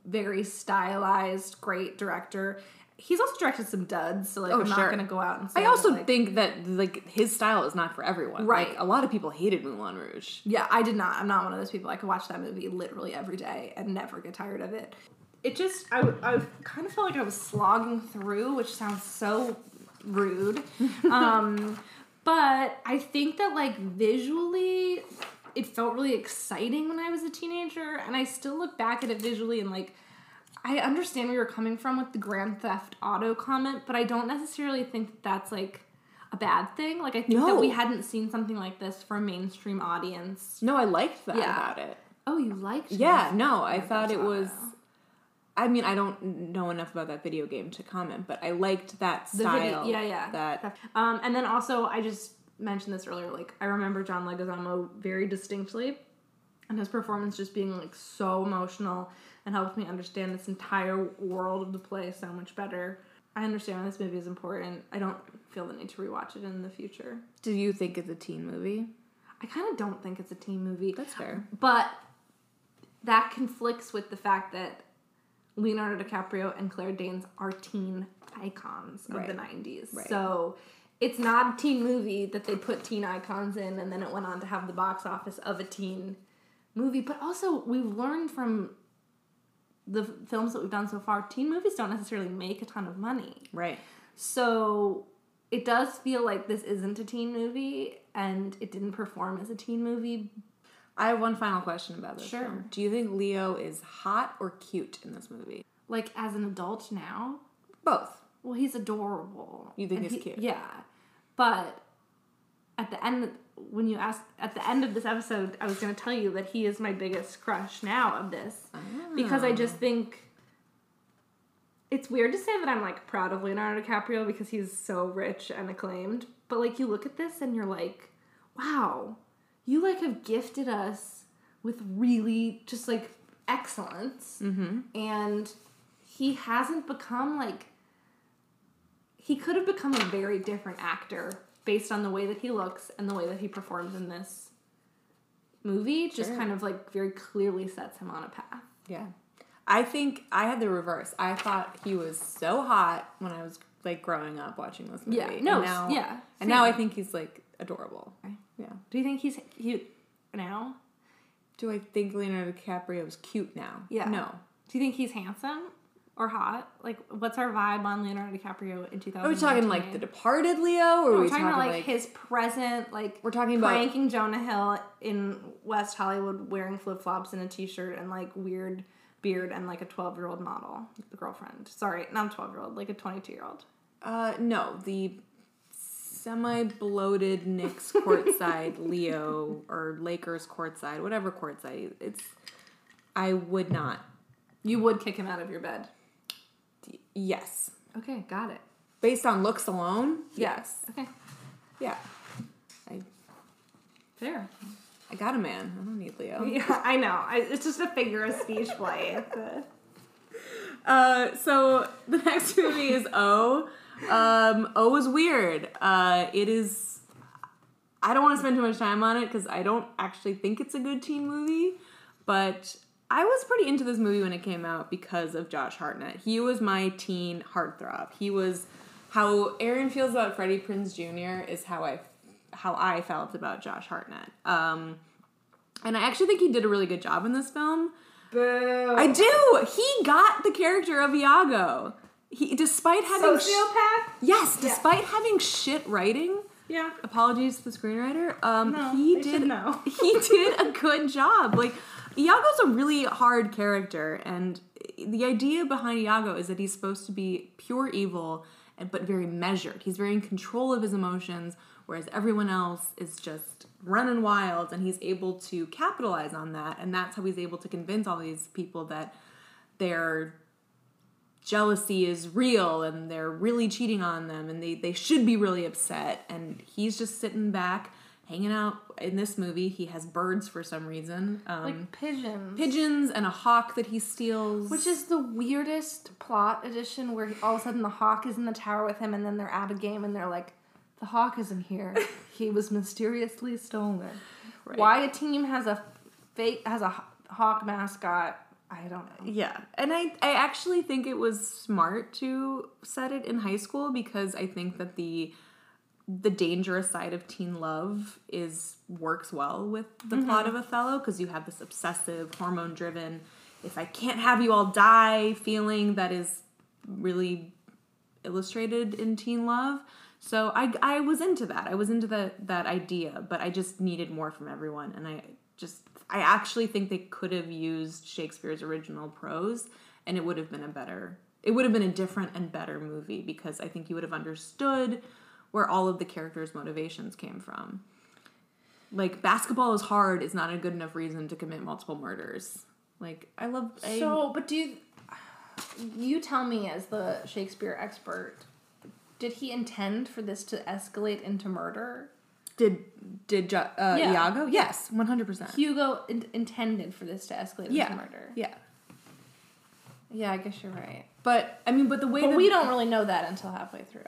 Speaker 2: very stylized, great director. He's also directed some duds, so like
Speaker 3: Oh,
Speaker 2: I'm
Speaker 3: sure.
Speaker 2: not gonna go out and say
Speaker 3: I
Speaker 2: that,
Speaker 3: also
Speaker 2: like-
Speaker 3: think that like his style is not for everyone.
Speaker 2: Right.
Speaker 3: Like, a lot of people hated Moulin Rouge.
Speaker 2: Yeah, I did not. I'm not one of those people. I could watch that movie literally every day and never get tired of it. It just, I I kind of felt like I was slogging through, which sounds so rude. um, but I think that, like, visually, it felt really exciting when I was a teenager. And I still look back at it visually and, like, I understand where you're coming from with the Grand Theft Auto comment, but I don't necessarily think that that's, like, a bad thing. Like, I think that we hadn't seen something like this for a mainstream audience
Speaker 3: No, I liked that
Speaker 2: Yeah.
Speaker 3: about it.
Speaker 2: Oh, you liked
Speaker 3: Yeah, no, I thought it was.
Speaker 2: Auto.
Speaker 3: I mean, I don't know enough about that video game to comment, but I liked that
Speaker 2: The video-
Speaker 3: style.
Speaker 2: yeah, yeah.
Speaker 3: That
Speaker 2: Um, and then also, I just mentioned this earlier. Like, I remember John Leguizamo very distinctly. and his performance just being like so emotional and helps me understand this entire world of the play so much better. I understand why this movie is important. I don't feel the need to rewatch it in the future.
Speaker 3: Do you think it's a teen movie?
Speaker 2: I kind of don't think it's a teen movie.
Speaker 3: That's fair.
Speaker 2: But that conflicts with the fact that Leonardo DiCaprio and Claire Danes are teen icons of
Speaker 3: Right.
Speaker 2: the 90s.
Speaker 3: Right.
Speaker 2: So it's not a teen movie that they put teen icons in and then it went on to have the box office of a teen movie. But also, we've learned from the films that we've done so far, teen movies don't necessarily make a ton of money.
Speaker 3: Right.
Speaker 2: So it does feel like this isn't a teen movie and it didn't perform as a teen movie.
Speaker 3: I have one final question about this.
Speaker 2: Sure.
Speaker 3: film. Do you think Leo is hot or cute in this movie?
Speaker 2: Like as an adult now,
Speaker 3: Both.
Speaker 2: well, he's adorable.
Speaker 3: You think
Speaker 2: And
Speaker 3: he's
Speaker 2: he-
Speaker 3: cute?
Speaker 2: Yeah, but at the end, when you asked at the end of this episode, I was going to tell you that he is my biggest crush now of this because I just think it's weird to say that I'm like proud of Leonardo DiCaprio because he's so rich and acclaimed. But like you look at this and you're like, wow, you like have gifted us with really just like excellence, mm-hmm. and he hasn't become like he could have become a very different actor based on the way that he looks and the way that he performs in this movie. Just kind of like very clearly sets him on a path.
Speaker 3: Yeah. I think I had the reverse. I thought he was so hot when I was like growing up watching this movie.
Speaker 2: Yeah, no,
Speaker 3: And now,
Speaker 2: yeah,
Speaker 3: And now I think he's like adorable. Yeah.
Speaker 2: Do you think he's cute now?
Speaker 3: Do I think Leonardo DiCaprio is cute now?
Speaker 2: Yeah.
Speaker 3: No.
Speaker 2: Do you think he's handsome or hot? Like, what's our vibe on Leonardo DiCaprio in 2000?
Speaker 3: Are we talking like The Departed Leo, or are
Speaker 2: We're
Speaker 3: we
Speaker 2: talking about like,
Speaker 3: like
Speaker 2: his present, like
Speaker 3: We're talking about-
Speaker 2: pranking Jonah Hill in West Hollywood wearing flip flops and a t shirt and like weird beard and like a twelve year old model The girlfriend. Sorry, not a twelve year old, like a twenty two year old.
Speaker 3: Uh, no, the semi bloated Knicks courtside Leo or Lakers courtside, whatever courtside. It's. I would not.
Speaker 2: You would kick him out of your bed.
Speaker 3: Yes,
Speaker 2: Okay, got it.
Speaker 3: based on looks alone. Yes.
Speaker 2: Okay,
Speaker 3: Yeah. I
Speaker 2: fair.
Speaker 3: I got a man. I don't need Leo.
Speaker 2: Yeah, I know. I, it's just a figure of speech play.
Speaker 3: Uh, so the next movie is O. Um, o is weird. Uh, it is. I don't want to spend too much time on it because I don't actually think it's a good teen movie, but I was pretty into this movie when it came out because of Josh Hartnett. He was my teen heartthrob. He was how Aaron feels about Freddie Prinze Jr. is how I how I felt about Josh Hartnett. Um, and I actually think he did a really good job in this film.
Speaker 2: Boo.
Speaker 3: I do. He got the character of Iago. He, despite having sh-
Speaker 2: Sociopath?
Speaker 3: yes, despite having shit writing.
Speaker 2: Yeah.
Speaker 3: Apologies to the screenwriter. Um,
Speaker 2: No,
Speaker 3: he did.
Speaker 2: know.
Speaker 3: he did a good job. Like Iago's a really hard character, and the idea behind Iago is that he's supposed to be pure evil, but very measured. He's very in control of his emotions, whereas everyone else is just running wild, and he's able to capitalize on that, and that's how he's able to convince all these people that they're jealousy is real and they're really cheating on them and they, they should be really upset and he's just sitting back hanging out in this movie he has birds for some reason um,
Speaker 2: Like pigeons.
Speaker 3: pigeons and a hawk that he steals
Speaker 2: Which is the weirdest plot addition where all of a sudden the hawk is in the tower with him and then they're at a game and they're like, the hawk isn't here. he was mysteriously stolen.
Speaker 3: Right.
Speaker 2: Why a team has a fake, has a hawk mascot, I don't know.
Speaker 3: yeah and I, I actually think it was smart to set it in high school because i think that the the dangerous side of teen love is works well with the mm-hmm. plot of Othello because you have this obsessive hormone driven if I can't have you all die feeling that is really illustrated in teen love. So I I was into that. I was into that that idea, but I just needed more from everyone and I just I actually think they could have used Shakespeare's original prose and it would have been a better it would have been a different and better movie because I think you would have understood where all of the characters' motivations came from. Like basketball is hard is not a good enough reason to commit multiple murders. Like I love I,
Speaker 2: So, but do you, you tell me as the Shakespeare expert, did he intend for this to escalate into murder?
Speaker 3: Did did uh,
Speaker 2: Yeah.
Speaker 3: Iago? Yes, one hundred percent.
Speaker 2: Iago in- intended for this to escalate into murder.
Speaker 3: Yeah,
Speaker 2: Yeah, I guess you're right.
Speaker 3: but I mean, but the way
Speaker 2: But we don't really know that until halfway through.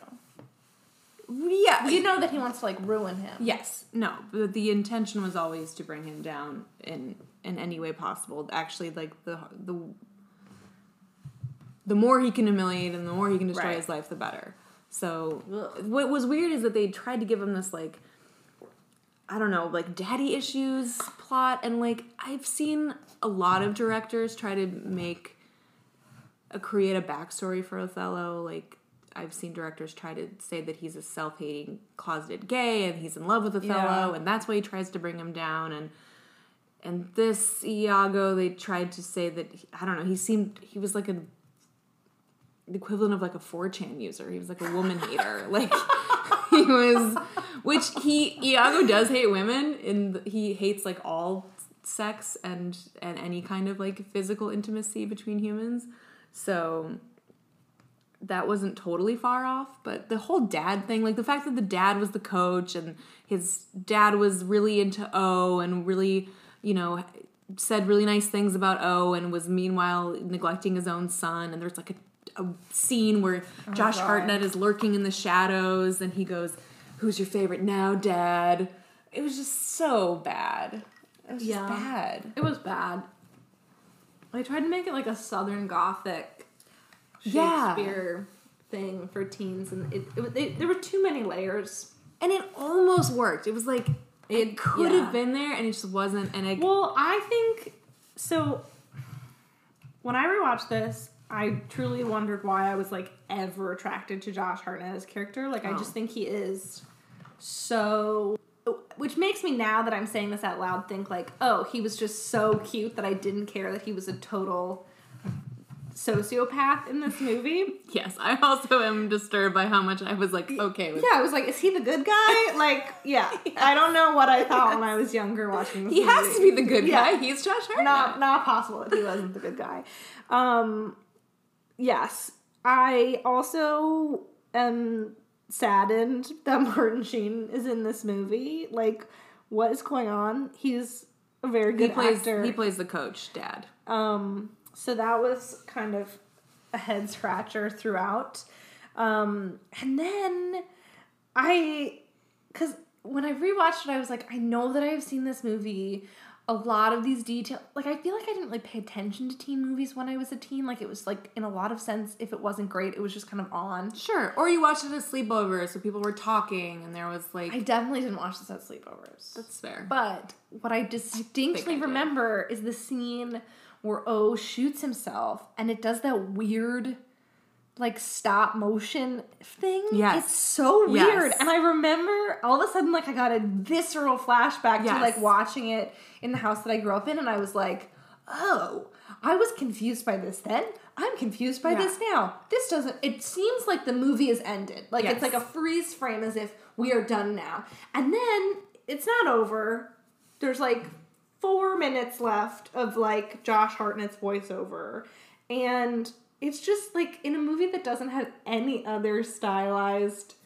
Speaker 3: Yeah,
Speaker 2: We know that he wants to like ruin him.
Speaker 3: Yes, no, but the intention was always to bring him down in in any way possible. Actually, like the the the more he can humiliate and the more he can destroy
Speaker 2: Right.
Speaker 3: his life, the better. So
Speaker 2: Ugh.
Speaker 3: what was weird is that they tried to give him this like I don't know, like daddy issues plot, and like I've seen a lot of directors try to make a create a backstory for Othello. Like I've seen directors try to say that he's a self-hating closeted gay and he's in love with Othello,
Speaker 2: Yeah.
Speaker 3: and that's why he tries to bring him down. And and this Iago, they tried to say that he- I don't know. He seemed he was like a the equivalent of like a 4chan user. He was like a woman hater. Like he was which he Iago does hate women and he hates like all sex and and any kind of like physical intimacy between humans. So that wasn't totally far off, but the whole dad thing, like the fact that the dad was the coach and his dad was really into O and really, you know, said really nice things about O and was meanwhile neglecting his own son. And there's like a, a scene where oh, Josh
Speaker 2: God.
Speaker 3: Hartnett is lurking in the shadows and he goes, Who's your favorite now, dad? It was just so bad. It was just
Speaker 2: Yeah.
Speaker 3: bad.
Speaker 2: It was bad. They tried to make it like a Southern Gothic
Speaker 3: Yeah.
Speaker 2: Shakespeare thing for teens, and it, it, they, there were too many layers.
Speaker 3: And it almost worked. It was like, it,
Speaker 2: It-
Speaker 3: could
Speaker 2: yeah.
Speaker 3: have been there and it just wasn't. And I
Speaker 2: Well, I think so. When I rewatched this, I truly wondered why I was like ever attracted to Josh Hartnett's character. Like, I
Speaker 3: Oh.
Speaker 2: just think he is so. Which makes me now that I'm saying this out loud think like, oh, he was just so cute that I didn't care that he was a total sociopath in this movie.
Speaker 3: Yes, I also am disturbed by how much I was like okay with.
Speaker 2: Yeah, I was like, is he the good guy? Like, yeah, I don't know what I thought when I was younger watching this
Speaker 3: He has to be the good
Speaker 2: Yeah.
Speaker 3: guy. He's Josh Hartnett.
Speaker 2: not not possible that he wasn't the good guy. Um, yes, I also am saddened that Martin Sheen is in this movie. Like, what is going on? He's a very
Speaker 3: he
Speaker 2: good
Speaker 3: plays.
Speaker 2: actor.
Speaker 3: He plays the coach, Dad.
Speaker 2: Um, so that was kind of a head scratcher throughout. Um, and then I, because when I rewatched it, I was like, I know that I have seen this movie. A lot of these details, like I feel like I didn't like pay attention to teen movies when I was a teen. Like it was like in a lot of sense, if it wasn't great, it was just kind of on.
Speaker 3: Sure. Or you watched it at sleepovers, so people were talking, and there was like
Speaker 2: I definitely didn't watch this at sleepovers.
Speaker 3: that's fair.
Speaker 2: But what I distinctly
Speaker 3: I did.
Speaker 2: remember is the scene where O shoots himself and it does that weird like stop motion thing.
Speaker 3: Yes.
Speaker 2: It's so
Speaker 3: Yes.
Speaker 2: weird. And I remember all of a sudden like I got a visceral flashback to like watching it in the house that I grew up in and I was like, "Oh, I was confused by this then. I'm confused by
Speaker 3: Yeah.
Speaker 2: this now. This doesn't it seems like the movie is ended. Like
Speaker 3: Yes.
Speaker 2: it's like a freeze frame as if we are done now. And then it's not over. There's like four minutes left of like Josh Hartnett's voiceover. And it's just like in a movie that doesn't have any other stylized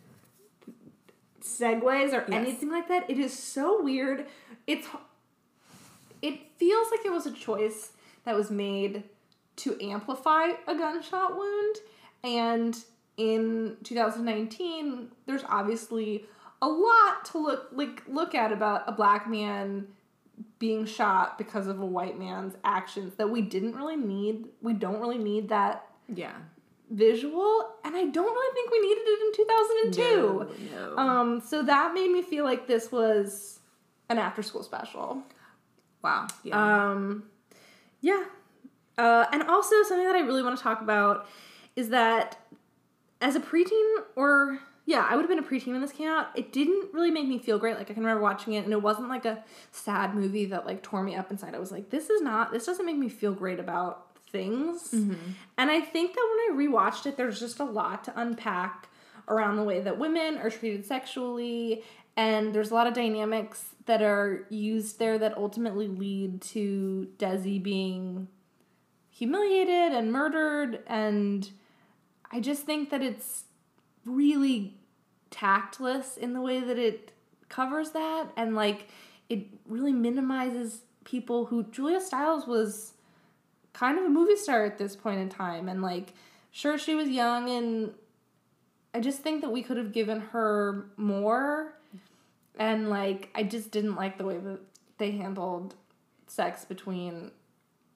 Speaker 2: segues or
Speaker 3: Yes.
Speaker 2: anything like that. It is so weird. It's it feels like it was a choice that was made to amplify a gunshot wound and in 2019 there's obviously a lot to look like look at about a black man being shot because of a white man's actions that we didn't really need we don't really need that
Speaker 3: yeah.
Speaker 2: visual and i don't really think we needed it in 2002
Speaker 3: No, no.
Speaker 2: um so that made me feel like this was an after school special
Speaker 3: wow. Yeah.
Speaker 2: um, yeah. Uh, and also something that I really want to talk about is that as a preteen, or yeah, I would have been a preteen when this came out. It didn't really make me feel great. Like I can remember watching it, and it wasn't like a sad movie that like tore me up inside. I was like, this is not. This doesn't make me feel great about things. Mm-hmm. And I think that when I rewatched it, there's just a lot to unpack around the way that women are treated sexually and there's a lot of dynamics that are used there that ultimately lead to Desi being humiliated and murdered and I just think that it's really tactless in the way that it covers that and like it really minimizes people who Julia Stiles was kind of a movie star at this point in time and like sure she was young and I just think that we could have given her more and like I just didn't like the way that they handled sex between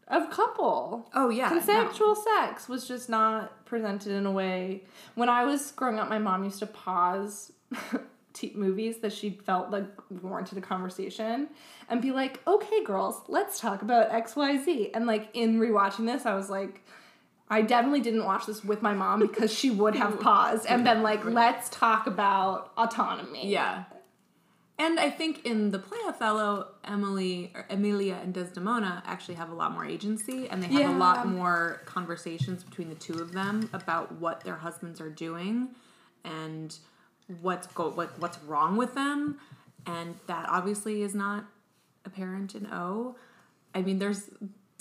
Speaker 2: a couple.
Speaker 3: Oh yeah, no.
Speaker 2: Consensual sex was just not presented in a way. When I was growing up, my mom used to pause t- movies that she felt like warranted a conversation and be like, okay, girls, let's talk about XYZ. And like in rewatching this, I was like, I definitely didn't watch this with my mom because she would have paused and been like, let's talk about autonomy.
Speaker 3: Yeah. And I think in the play Othello, Emily or Emilia and Desdemona actually have a lot more agency and they have
Speaker 2: Yeah.
Speaker 3: a lot more conversations between the two of them about what their husbands are doing and what's go what what's wrong with them. And that obviously is not apparent in O. I mean there's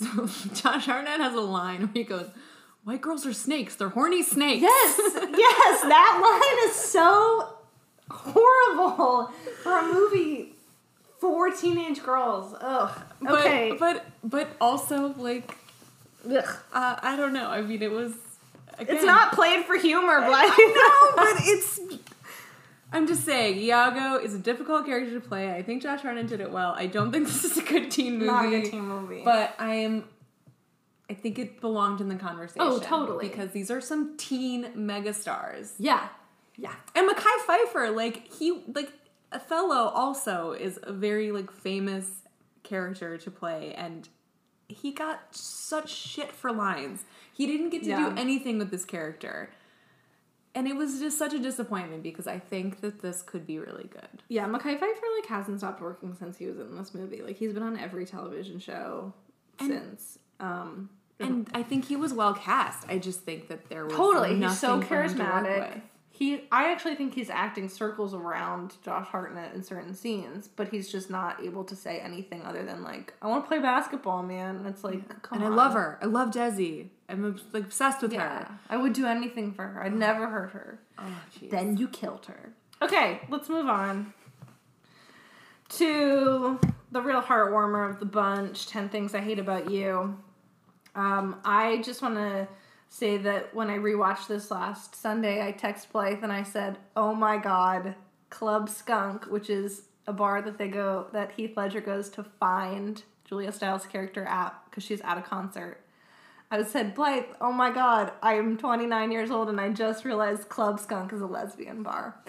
Speaker 3: Josh Hartnett has a line where he goes, White girls are snakes, they're horny snakes.
Speaker 2: Yes, yes, that line is so horrible for a movie for teenage girls. Ugh. Okay.
Speaker 3: but but also like
Speaker 2: Ugh.
Speaker 3: Uh, I don't know. I mean, it was. Again,
Speaker 2: It's not played for humor, Blythe.
Speaker 3: No, but it's. I'm just saying, Iago is a difficult character to play. I think Josh Hartnett did it well. I don't think this is a good teen movie.
Speaker 2: Not a good teen movie.
Speaker 3: But I am. I think it belonged in the conversation.
Speaker 2: Oh, totally.
Speaker 3: Because these are some teen megastars.
Speaker 2: yeah. Yeah.
Speaker 3: And Mekhi Phifer, like he, like Othello, also is a very like famous character to play, and he got such shit for lines. He didn't get to
Speaker 2: Yeah.
Speaker 3: do anything with this character, and it was just such a disappointment because I think that this could be really good.
Speaker 2: Yeah, Mekhi Phifer like hasn't stopped working since he was in this movie. Like he's been on every television show since. Um
Speaker 3: And I think he was well cast. I just think that there was
Speaker 2: totally, he's so
Speaker 3: nothing to work
Speaker 2: charismatic. He I actually think he's acting circles around Josh Hartnett in certain scenes, but he's just not able to say anything other than like, I want to play basketball, man. And it's like, come
Speaker 3: And I love her. I love Desi. I'm like obsessed with
Speaker 2: Yeah.
Speaker 3: her.
Speaker 2: I would do anything for her. I'd never hurt her.
Speaker 3: Oh, jeez.
Speaker 2: Then you killed her. Okay, let's move on to the real heartwarmer of the bunch 10 Things I Hate About You. Um, I just want to say that when I rewatched this last Sunday, I text Blythe and I said, Oh my god, Club Skunk, which is a bar that they go, that Heath Ledger goes to find Julia Stiles' character at because she's at a concert. I said, Blythe, oh my god, I'm 29 years old and I just realized Club Skunk is a lesbian bar.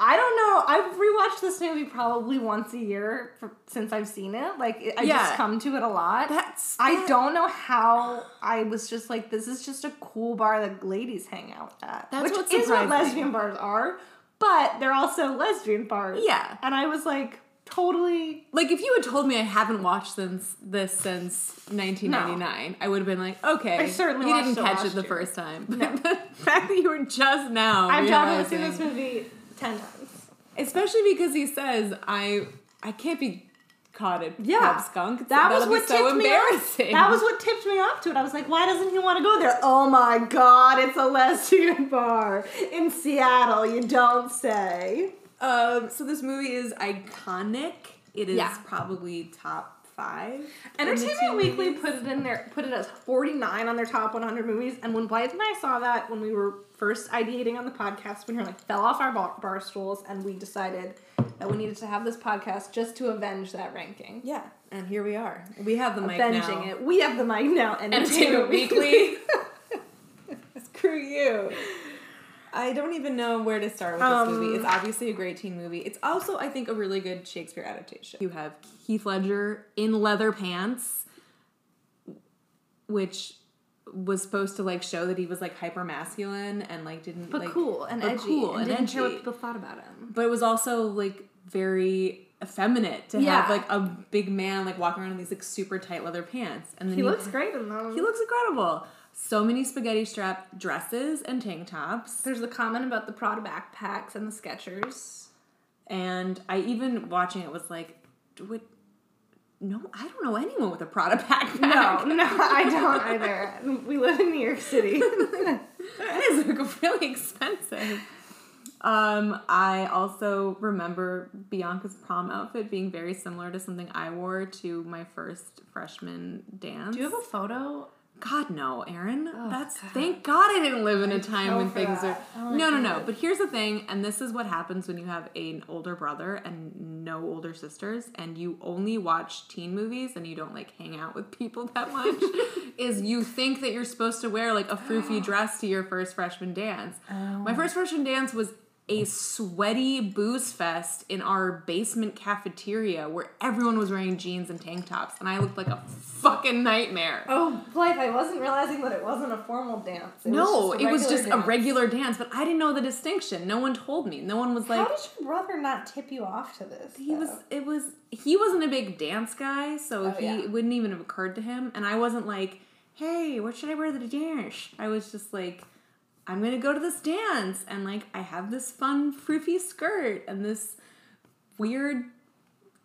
Speaker 2: I don't know. I've rewatched this movie probably once a year for, since I've seen it. Like, it- I
Speaker 3: Yeah.
Speaker 2: just come to it a lot.
Speaker 3: That's
Speaker 2: I
Speaker 3: that-
Speaker 2: don't know how I was just like, this is just a cool bar that ladies hang out at.
Speaker 3: That's
Speaker 2: which
Speaker 3: what
Speaker 2: is what lesbian bars are, but they're also lesbian bars.
Speaker 3: Yeah.
Speaker 2: And I was like, totally.
Speaker 3: Like if you had told me I haven't watched since this since 1999, I would have been like, okay,
Speaker 2: I certainly
Speaker 3: you didn't catch it the
Speaker 2: year.
Speaker 3: first time. But the fact that you were just now,
Speaker 2: I've definitely seen this movie 10 times.
Speaker 3: especially because he says, "I I can't be caught at
Speaker 2: Yeah,
Speaker 3: Skunk.
Speaker 2: That was what
Speaker 3: so
Speaker 2: tipped me off. That was what tipped me off to it. I was like, why doesn't he want to go there? Oh my god, it's a lesbian bar in Seattle. You don't say.
Speaker 3: Um, so this movie is iconic. It is
Speaker 2: Yeah.
Speaker 3: probably top five.
Speaker 2: Entertainment Weekly
Speaker 3: movies.
Speaker 2: put it in there, put it as 49 on their top 100 movies. And when Blythe and I saw that when we were first ideating on the podcast, we were like fell off our bar, bar stools, and we decided that we needed to have this podcast just to avenge that ranking.
Speaker 3: Yeah, and here we are. We have the mic
Speaker 2: Avenging
Speaker 3: now.
Speaker 2: it. We have the mic now.
Speaker 3: Entertainment Weekly. Screw you. I don't even know where to start with this
Speaker 2: Um,
Speaker 3: movie. It's obviously a great teen movie. It's also, I think, a really good Shakespeare adaptation. You have Heath Ledger in leather pants, which was supposed to like show that he was like hyper masculine and like didn't
Speaker 2: But
Speaker 3: like
Speaker 2: cool and edgy.
Speaker 3: cool
Speaker 2: and,
Speaker 3: and
Speaker 2: didn't care what people thought about him.
Speaker 3: but it was also like very effeminate to
Speaker 2: Yeah.
Speaker 3: have like a big man like walking around in these like super tight leather pants and then
Speaker 2: He looks great in them.
Speaker 3: he looks incredible so many spaghetti strap dresses and tank tops
Speaker 2: There's the comment about the Prada backpacks and the Skechers.
Speaker 3: and i even watching it was like would no i don't know anyone with a prada backpack
Speaker 2: No, no, I don't either. We live in New York City.
Speaker 3: that is like really expensive Um, I also remember Bianca's prom outfit being very similar to something I wore to my first freshman dance.
Speaker 2: Do you have a photo?
Speaker 3: God no, Aaron. That's
Speaker 2: God.
Speaker 3: thank God I didn't live in a time when things
Speaker 2: that.
Speaker 3: are
Speaker 2: Oh
Speaker 3: no, no, no. But here's the thing, and this is what happens when you have an older brother and no older sisters, and you only watch teen movies and you don't like hang out with people that much. is you think that you're supposed to wear like a froofy dress to your first freshman dance. My first freshman dance was a sweaty booze fest in our basement cafeteria where everyone was wearing jeans and tank tops, and I looked like a fucking nightmare.
Speaker 2: Oh, Blythe, I wasn't realizing that it wasn't a formal dance. It
Speaker 3: No,
Speaker 2: was
Speaker 3: it was just a regular dance, but I didn't know the distinction. No one told me. No one was like
Speaker 2: How did your brother not tip you off to this?
Speaker 3: he was it was he wasn't a big dance guy, so
Speaker 2: Oh,
Speaker 3: he
Speaker 2: yeah.
Speaker 3: it wouldn't even have occurred to him. And I wasn't like, hey, what should I wear to the dance? I was just like, I'm gonna go to this dance and like I have this fun froofy skirt and this weird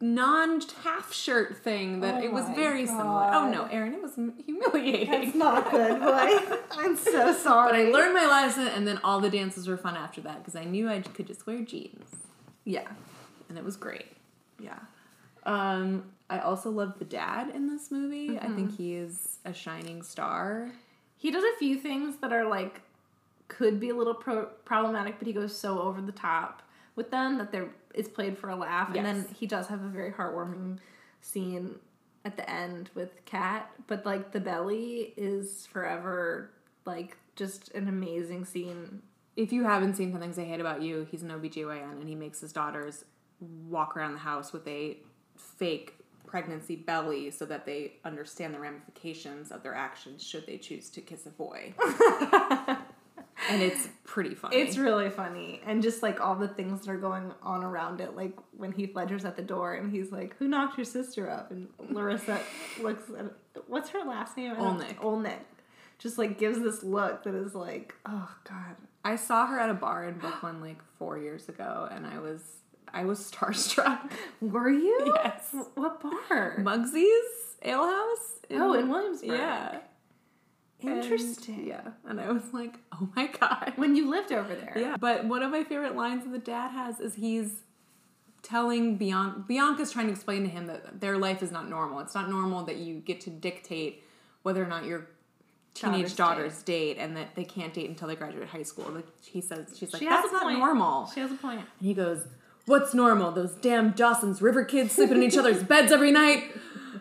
Speaker 3: non half shirt thing that
Speaker 2: Oh
Speaker 3: it was very similar. Oh no,
Speaker 2: God.
Speaker 3: Aaron, it was humiliating.
Speaker 2: That's not good, Blythe. I'm so sorry.
Speaker 3: But I learned my lesson, and then all the dances were fun after that because I knew I could just wear jeans,
Speaker 2: Yeah.
Speaker 3: and it was great. Yeah. Um, I also love the dad in this movie. I think he is a shining star.
Speaker 2: He does a few things that are like could be a little pro- problematic, but he goes so over the top with them that they're it's played for a laugh. And then he does have a very heartwarming scene at the end with Kat, but like the belly is forever like just an amazing scene.
Speaker 3: If you haven't seen Some Things I Hate About You, he's an OBGYN and he makes his daughters walk around the house with a fake pregnancy belly so that they understand the ramifications of their actions should they choose to kiss a boy. and it's pretty funny.
Speaker 2: It's really funny. And just like all the things that are going on around it, like when Heath Ledger's at the door and he's like, Who knocked your sister up? And Larissa looks at what's her last name?
Speaker 3: Olnick.
Speaker 2: Olnick. Just like gives this look that is like, oh god.
Speaker 3: I saw her at a bar in Brooklyn like four years ago, and I was I was starstruck.
Speaker 2: Were you?
Speaker 3: Yes.
Speaker 2: What bar?
Speaker 3: Muggsy's Ale House.
Speaker 2: oh, in Williamsburg.
Speaker 3: yeah, And-
Speaker 2: Interesting.
Speaker 3: yeah, and I was like, oh my god.
Speaker 2: When you lived over there.
Speaker 3: Yeah, but one of my favorite lines that the dad has is he's telling Bianca Bianca's trying to explain to him that their life is not normal. It's not normal that you get to dictate whether or not your teenage
Speaker 2: Daughters
Speaker 3: daughters date and that they can't date until they graduate high school. Like he says she's like
Speaker 2: She
Speaker 3: that's not
Speaker 2: point.
Speaker 3: normal.
Speaker 2: She has a point.
Speaker 3: And he goes, What's normal? Those damn Dawson's River kids sleeping in each other's beds every night.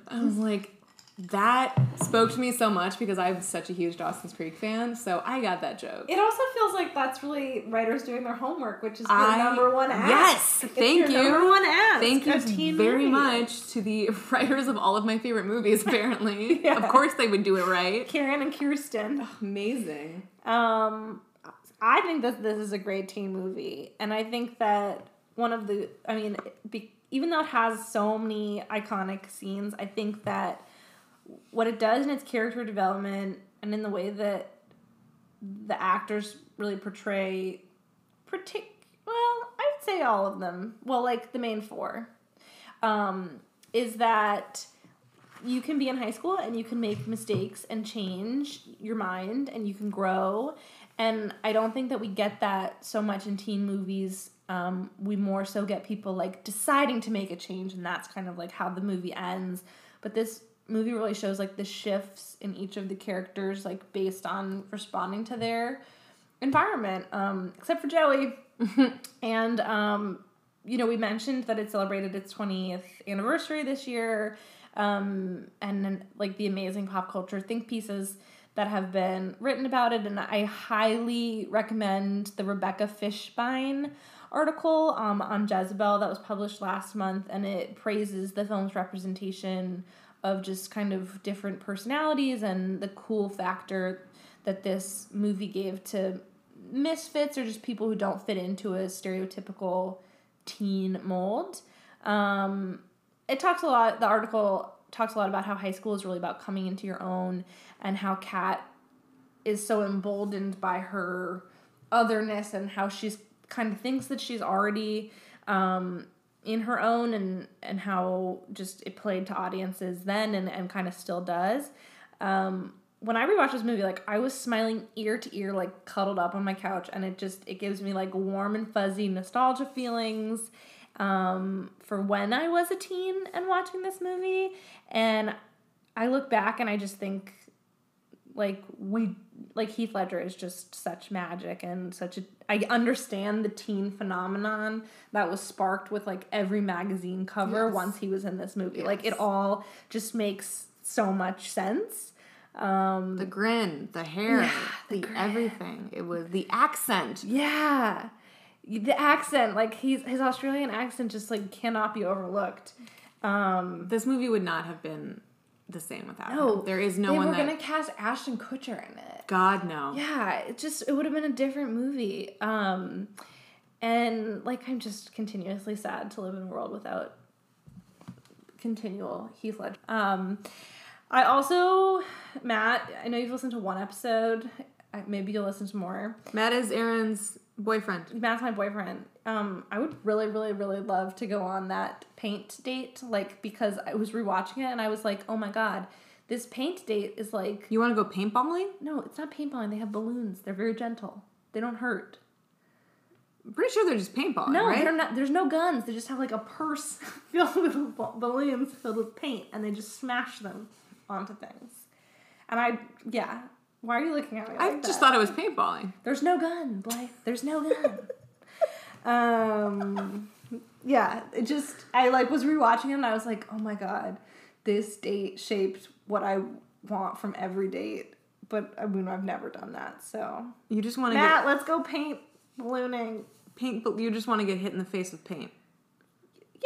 Speaker 3: I was like, that spoke to me so much because I'm such a huge Dawson's Creek fan. So I got that joke.
Speaker 2: It also feels like that's really writers doing their homework, which is
Speaker 3: I-
Speaker 2: number one ask.
Speaker 3: Yes,
Speaker 2: It's
Speaker 3: thank you.
Speaker 2: Number one ask.
Speaker 3: Thank you very much to the writers of all of my favorite movies, apparently.
Speaker 2: Yeah.
Speaker 3: Of course they would do it right.
Speaker 2: Karen and Kirsten.
Speaker 3: Amazing.
Speaker 2: Um, I think that this is a great teen movie, and I think that one of the, I mean, be, even though it has so many iconic scenes, I think that what it does in its character development and in the way that the actors really portray, partic- well, I would say all of them. Well, like the main four, um, is that you can be in high school and you can make mistakes and change your mind and you can grow. And I don't think that we get that so much in teen movies. Um, we more so get people like deciding to make a change, and that's kind of like how the movie ends. But this movie really shows like the shifts in each of the characters, like based on responding to their environment, um, except for Joey. and um, you know, we mentioned that it celebrated its 20th anniversary this year, um, and then like the amazing pop culture think pieces that have been written about it. And I highly recommend the Rebecca Fishbein article um, on Jezebel that was published last month, and it praises the film's representation of just kind of different personalities and the cool factor that this movie gave to misfits or just people who don't fit into a stereotypical teen mold. Um, it talks a lot, the article talks a lot about how high school is really about coming into your own and how Kat is so emboldened by her otherness and how she's kind of thinks that she's already um, in her own and and how just it played to audiences then and, and kind of still does. Um, when I rewatched this movie, like I was smiling ear to ear, like cuddled up on my couch, and it just it gives me like warm and fuzzy nostalgia feelings um, for when I was a teen and watching this movie. And I look back and I just think like we like Heath Ledger is just such magic and such a I understand the teen phenomenon that was sparked with like every magazine cover
Speaker 3: Yes.
Speaker 2: once he was in this movie. Like it all just makes so much sense. Um
Speaker 3: The grin, the hair,
Speaker 2: Yeah, the
Speaker 3: the, everything. It was the accent.
Speaker 2: yeah. The accent, like he's his Australian accent just like cannot be overlooked. Um
Speaker 3: This movie would not have been the same without
Speaker 2: no,
Speaker 3: him. There is no
Speaker 2: they
Speaker 3: one
Speaker 2: were
Speaker 3: that.
Speaker 2: gonna cast Ashton Kutcher in it.
Speaker 3: God no.
Speaker 2: yeah it just it would have been a different movie um and like i'm just continuously sad to live in a world without continual heath ledger um i also matt i know you've listened to one episode maybe you'll listen to more
Speaker 3: Matt is Aaron's boyfriend.
Speaker 2: matt's my boyfriend um i would really really really love to go on that paint date like because i was rewatching it and i was like oh my god this paint date is like
Speaker 3: You want to go paintballing?
Speaker 2: no, it's not paintballing. They have balloons. They're very gentle. They don't hurt.
Speaker 3: I'm pretty sure they're just paintballing,
Speaker 2: No,
Speaker 3: right?
Speaker 2: they're not. There's no guns. They just have like a purse filled with balloons filled with paint, and they just smash them onto things. And I, yeah. Why are you looking at me?
Speaker 3: I just
Speaker 2: that?
Speaker 3: thought it was paintballing.
Speaker 2: there's no gun, Blythe. There's no gun. Um, yeah. It just I like was rewatching it, and I was like, oh my god, this date shaped what I want from every date. But I mean, I've never done that, so
Speaker 3: You just want to
Speaker 2: Matt, let's go paint ballooning.
Speaker 3: paint, but you just want to get hit in the face with paint.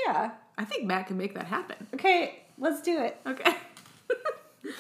Speaker 2: Yeah.
Speaker 3: I think Matt can make that happen.
Speaker 2: Okay, let's do it.
Speaker 3: Okay.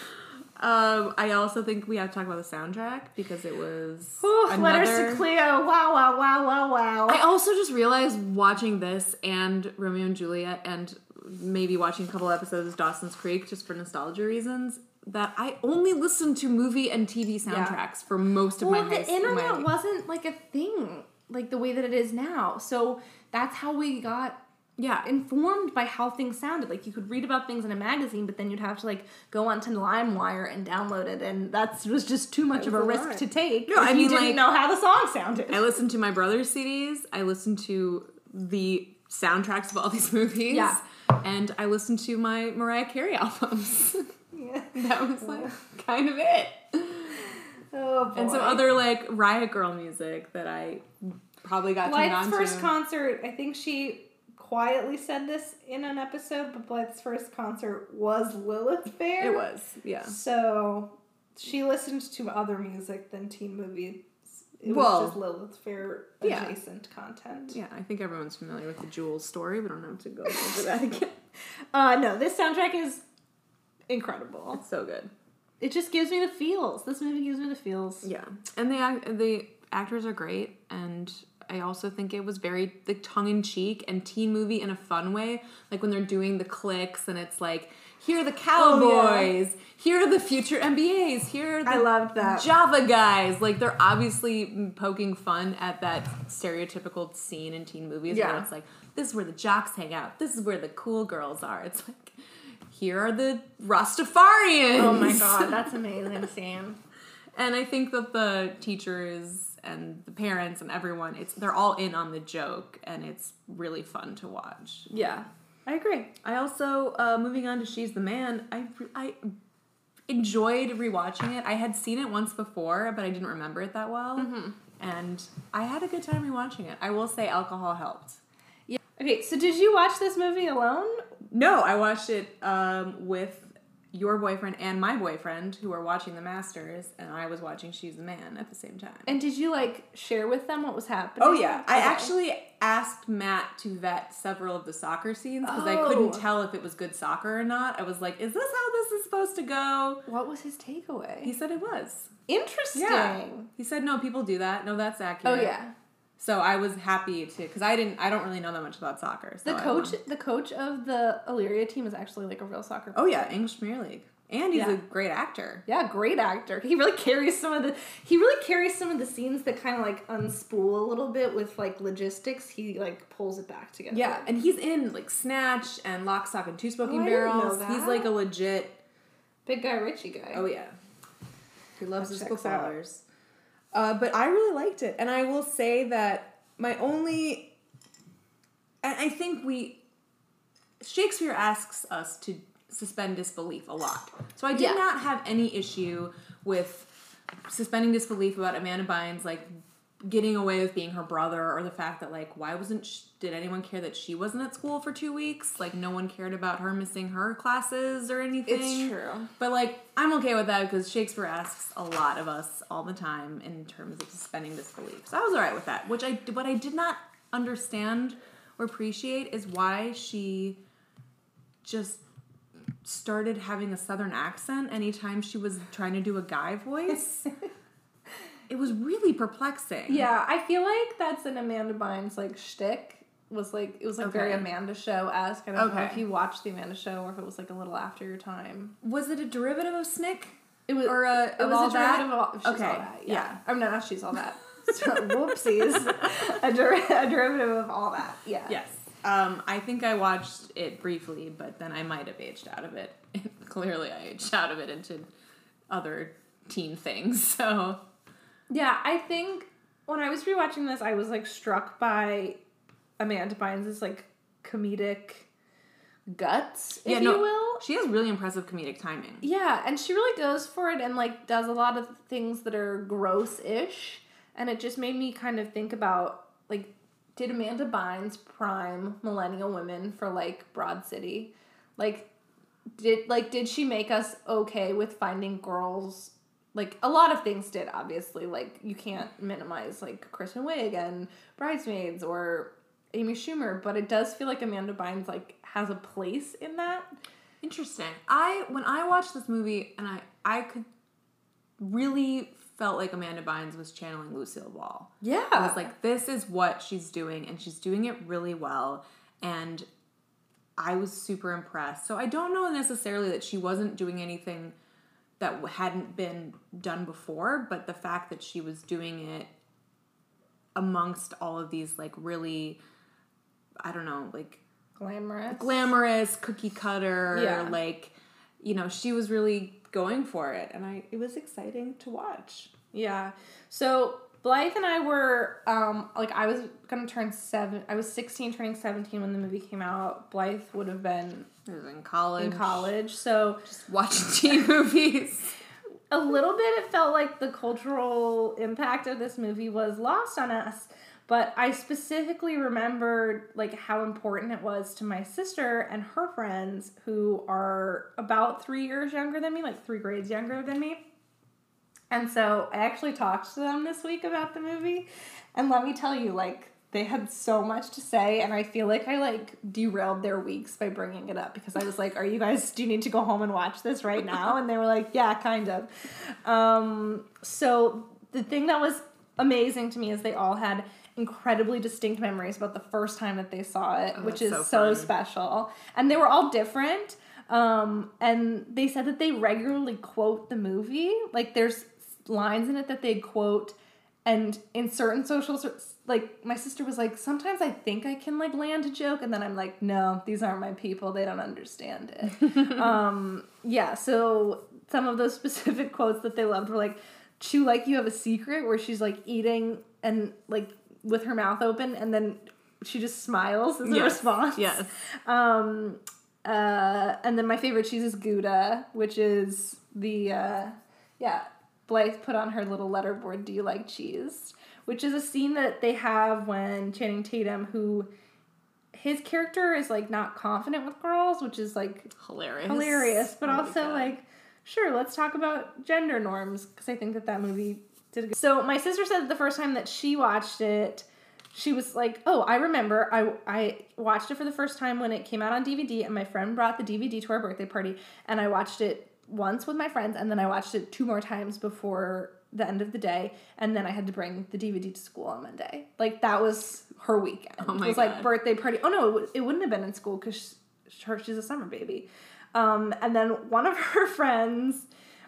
Speaker 3: um, I also think we have to talk about the soundtrack because it was
Speaker 2: Ooh, letters to Cleo. Wow, wow, wow, wow, wow.
Speaker 3: I also just realized watching this and Romeo and Juliet and maybe watching a couple episodes of Dawson's Creek just for nostalgia reasons that I only listened to movie and TV soundtracks for most of
Speaker 2: well,
Speaker 3: my high
Speaker 2: the internet
Speaker 3: my-
Speaker 2: wasn't like a thing like the way that it is now. So that's how we got
Speaker 3: yeah.
Speaker 2: informed by how things sounded. Like you could read about things in a magazine, but then you'd have to like go onto LimeWire and download it, and that was just too much of a
Speaker 3: a
Speaker 2: risk to take.
Speaker 3: No, I
Speaker 2: you
Speaker 3: mean,
Speaker 2: didn't
Speaker 3: like-
Speaker 2: know how the song sounded.
Speaker 3: I listened to my brother's CDs. I listened to the soundtracks of all these movies.
Speaker 2: Yeah.
Speaker 3: And I listened to my Mariah Carey albums.
Speaker 2: Yeah.
Speaker 3: that was like kind of it.
Speaker 2: Oh boy.
Speaker 3: And some other like Riot Girl music that I probably got turned on
Speaker 2: first
Speaker 3: to.
Speaker 2: concert, I think she quietly said this in an episode, but Blythe's first concert was Lilith Fair.
Speaker 3: it was, yeah.
Speaker 2: So she listened to other music than teen movies. It
Speaker 3: Well,
Speaker 2: was just Lilith Fair
Speaker 3: yeah.
Speaker 2: adjacent content.
Speaker 3: Yeah, I think everyone's familiar with the Jules story. We don't have to go over that again.
Speaker 2: Uh, no, this soundtrack is incredible.
Speaker 3: It's so good.
Speaker 2: It just gives me the feels. This movie gives me the feels.
Speaker 3: Yeah, and the the actors are great, and I also think it was very like tongue in cheek and teen movie in a fun way. Like when they're doing the clicks, and it's like here are the oh, cowboys, here are the future MBAs, here are the
Speaker 2: I loved that.
Speaker 3: Java guys. Like they're obviously poking fun at that stereotypical scene in teen movies
Speaker 2: Yeah.
Speaker 3: where it's like this is where the jocks hang out, this is where the cool girls are. It's like here are the Rastafarians.
Speaker 2: Oh my god, that's amazing Sam.
Speaker 3: And I think that the teachers and the parents and everyone, it's they're all in on the joke, and it's really fun to watch.
Speaker 2: Yeah, I agree.
Speaker 3: I also, uh, moving on to She's the Man, I I enjoyed rewatching it. I had seen it once before, but I didn't remember it that well, and I had a good time rewatching it. I will say, alcohol helped.
Speaker 2: Yeah. Okay, so did you watch this movie alone?
Speaker 3: No, I watched it um, with your boyfriend and my boyfriend, who were watching The Masters, and I was watching She's the Man at the same time.
Speaker 2: And did you like share with them what was happening?
Speaker 3: Oh yeah, I actually asked Matt to vet several of the soccer scenes because I
Speaker 2: Oh.
Speaker 3: couldn't tell if it was good soccer or not. I was like, "Is this how this is supposed to go?"
Speaker 2: What was his takeaway?
Speaker 3: He said it was.
Speaker 2: Interesting.
Speaker 3: He said, "No, people do that. No, that's accurate."
Speaker 2: Oh yeah.
Speaker 3: So I was happy to because I didn't. I don't really know that much about soccer. So
Speaker 2: The coach, the coach of the Illyria team is actually like a real soccer.
Speaker 3: Oh yeah, English Premier League, and he's
Speaker 2: Yeah.
Speaker 3: a great actor.
Speaker 2: Yeah, great actor. He really carries some of the he really carries some of the scenes that kind of like unspool a little bit with like logistics. He like pulls it back together.
Speaker 3: Yeah, and he's in like Snatch and Lock, Stock, and Two Smoking
Speaker 2: oh, know
Speaker 3: Barrels. He's like a legit.
Speaker 2: big guy Ritchie guy.
Speaker 3: Oh yeah. He loves
Speaker 2: That
Speaker 3: his footballers. Uh, but I really liked it, and I will say that my only, and I think we, Shakespeare asks us to suspend disbelief a lot. So I did
Speaker 2: Yeah.
Speaker 3: not have any issue with suspending disbelief about Amanda Bynes like getting away with being her brother or the fact that like why wasn't sh- did anyone care that she wasn't at school for two weeks? Like no one cared about her missing her classes or anything.
Speaker 2: It's true.
Speaker 3: but like i'm okay with that because shakespeare asks a lot of us all the time in terms of suspending disbelief. So i was all right with that which i what i did not understand or appreciate is why she just started having a southern accent anytime she was trying to do a guy voice it was really perplexing
Speaker 2: Yeah, I feel like that's an Amanda Bynes like shtick. Was like it was like very Amanda Show esque. I don't know
Speaker 3: Okay.
Speaker 2: if you watched the Amanda Show or if it was like a little after your time.
Speaker 3: was it a derivative of snick
Speaker 2: It was
Speaker 3: or a,
Speaker 2: it
Speaker 3: of
Speaker 2: was
Speaker 3: all
Speaker 2: a
Speaker 3: that?
Speaker 2: derivative of all, she's
Speaker 3: Okay,
Speaker 2: all that. Yeah.
Speaker 3: yeah.
Speaker 2: I'm not, not she's all that. So, whoopsies. a, der- a derivative of all that. Yeah.
Speaker 3: Yes. Um, I think I watched it briefly, but then I might have aged out of it. Clearly, I aged out of it into other teen things. So
Speaker 2: Yeah, I think when I was rewatching this, I was like struck by Amanda Bynes' like comedic guts, if
Speaker 3: Yeah,
Speaker 2: you will.
Speaker 3: she has really impressive comedic timing.
Speaker 2: Yeah, and she really goes for it and like does a lot of things that are gross-ish, and it just made me kind of think about like did Amanda Bynes prime millennial women for like Broad City? Like did like did she make us okay with finding girls like a lot of things did obviously like you can't minimize like Kristen Wiig and Bridesmaids or Amy Schumer, but it does feel like Amanda Bynes like has a place in that.
Speaker 3: Interesting. I when I watched this movie, and I I could really felt like Amanda Bynes was channeling Lucille Ball.
Speaker 2: Yeah.
Speaker 3: I was like, this is what she's doing, and she's doing it really well. And I was super impressed. So I don't know necessarily that she wasn't doing anything that hadn't been done before, but the fact that she was doing it amongst all of these, like, really, I don't know, like,
Speaker 2: glamorous.
Speaker 3: glamorous cookie cutter
Speaker 2: Yeah.
Speaker 3: like you know she was really going for it and i it was exciting to watch
Speaker 2: Yeah. So Blythe and I were um like I was gonna turn seven. I was sixteen, turning seventeen when the movie came out. Blythe would have been
Speaker 3: I was in college
Speaker 2: in college, so
Speaker 3: just watching teen movies
Speaker 2: a little bit it felt like the cultural impact of this movie was lost on us. But I specifically remembered like how important it was to my sister and her friends who are about three years younger than me, like three grades younger than me. And so I actually talked to them this week about the movie. And let me tell you, like, they had so much to say. And I feel like I, like, derailed their weeks by bringing it up because I was like, Are you guys, do you need to go home and watch this right now? And they were like, Yeah, kind of. Um, so the thing that was amazing to me is they all had incredibly distinct memories about the first time that they saw it, which is so,
Speaker 3: so
Speaker 2: special. And they were all different. Um, and they said that they regularly quote the movie. Like there's lines in it that they quote and in certain social like my sister was like sometimes i think i can like land a joke and then i'm like no these aren't my people they don't understand it um yeah so some of those specific quotes that they loved were like chew like you have a secret where she's like eating and like with her mouth open and then she just smiles as a
Speaker 3: Yes,
Speaker 2: response
Speaker 3: yes.
Speaker 2: um, uh, and then my favorite cheese is Gouda, which is the uh, yeah. Blythe put on her little letterboard. Do you like cheese? Which is a scene that they have when Channing Tatum, who his character is like not confident with girls, which is like
Speaker 3: hilarious
Speaker 2: hilarious, but
Speaker 3: Oh
Speaker 2: also like sure, let's talk about gender norms because I think that that movie did. A good... So my sister said the first time that she watched it, she was like, "Oh, I remember. I I watched it for the first time when it came out on DVD, and my friend brought the DVD to our birthday party, and I watched it once with my friends, and then I watched it two more times before." The end of the day, and then I had to bring the DVD to school on Monday. Like that was her weekend.
Speaker 3: Oh my
Speaker 2: it was like birthday party. Oh no, it, it wouldn't have been in school because her she's a summer baby. Um, and then one of her friends,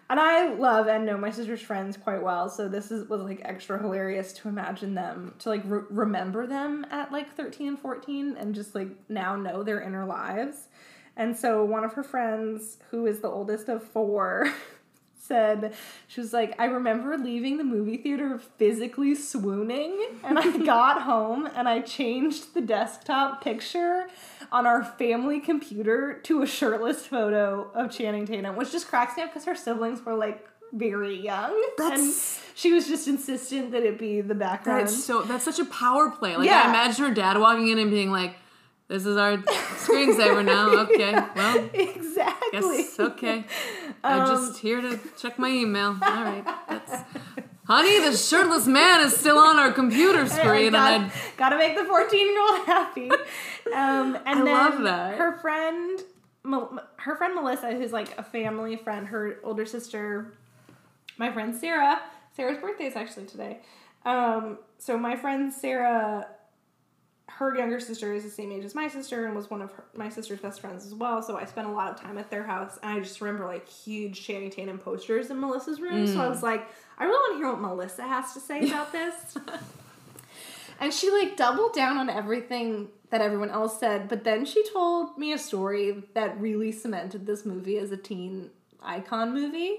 Speaker 2: and I love and know my sister's friends quite well, so this is was like extra hilarious to imagine them to like re- remember them at like thirteen and fourteen, and just like now know their inner lives. And so one of her friends, who is the oldest of four, said she was like I remember leaving the movie theater physically swooning and I got home and I changed the desktop picture on our family computer to a shirtless photo of Channing Tatum which just cracks me up because her siblings were like very young
Speaker 3: That's-
Speaker 2: and she was just insistent that it be the background
Speaker 3: That's so that's such a power play. Like
Speaker 2: Yeah.
Speaker 3: I imagine her dad walking in and being like, "This is our screensaver now." Okay, well,
Speaker 2: exactly
Speaker 3: okay. I'm just here to check my email. All right, that's. Honey, the shirtless man is still on our computer screen, and
Speaker 2: got,
Speaker 3: I
Speaker 2: gotta make the 14 year old happy. Um, and
Speaker 3: I
Speaker 2: then
Speaker 3: love that.
Speaker 2: her friend, her friend Melissa, who's like a family friend, her older sister, my friend Sarah. Sarah's birthday is actually today. Um, so my friend Sarah, her younger sister is the same age as my sister and was one of her, my sister's best friends as well. So I spent a lot of time at their house, and I just remember like huge Channing Tatum posters in Melissa's room. So I mm. was like, I really want to hear what Melissa has to say about this. And she like doubled down on everything that everyone else said, but then she told me a story that really cemented this movie as a teen icon movie.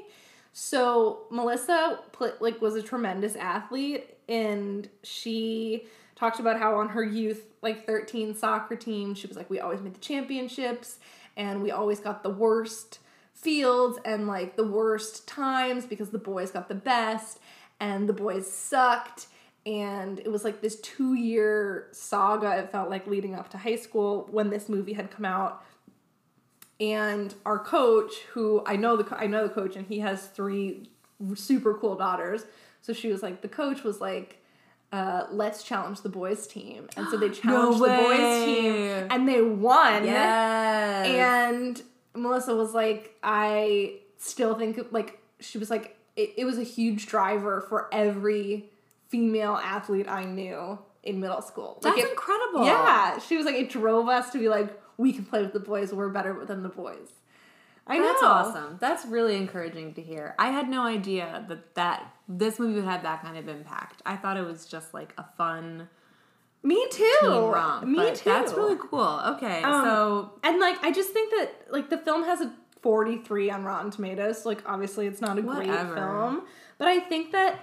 Speaker 2: So Melissa like was a tremendous athlete, and she talked about how on her youth like 13 soccer team, she was like, we always made the championships, and we always got the worst fields and like the worst times because the boys got the best and the boys sucked. And it was like this two year saga it felt like leading up to high school when this movie had come out. And our coach who i know the i know the coach and he has three super cool daughters. So she was like the coach was like uh, let's challenge the boys team and so they challenged the boys team and they won
Speaker 3: yes,
Speaker 2: and Melissa was like, I still think like she was like it, it was a huge driver for every female athlete I knew in middle school. Like
Speaker 3: that's
Speaker 2: it-
Speaker 3: incredible.
Speaker 2: Yeah, she was like it drove us to be like we can play with the boys. We're better than the boys. I
Speaker 3: That's
Speaker 2: know.
Speaker 3: That's awesome. That's really encouraging to hear. I had no idea that that this movie would have that kind of impact. I thought it was just like a fun
Speaker 2: Me too.
Speaker 3: teen rom.
Speaker 2: Me
Speaker 3: but
Speaker 2: too.
Speaker 3: That's really cool. Okay,
Speaker 2: Um,
Speaker 3: so
Speaker 2: And like I just think that like the film has a 43 on Rotten Tomatoes. So, like obviously it's not a great film, but I think that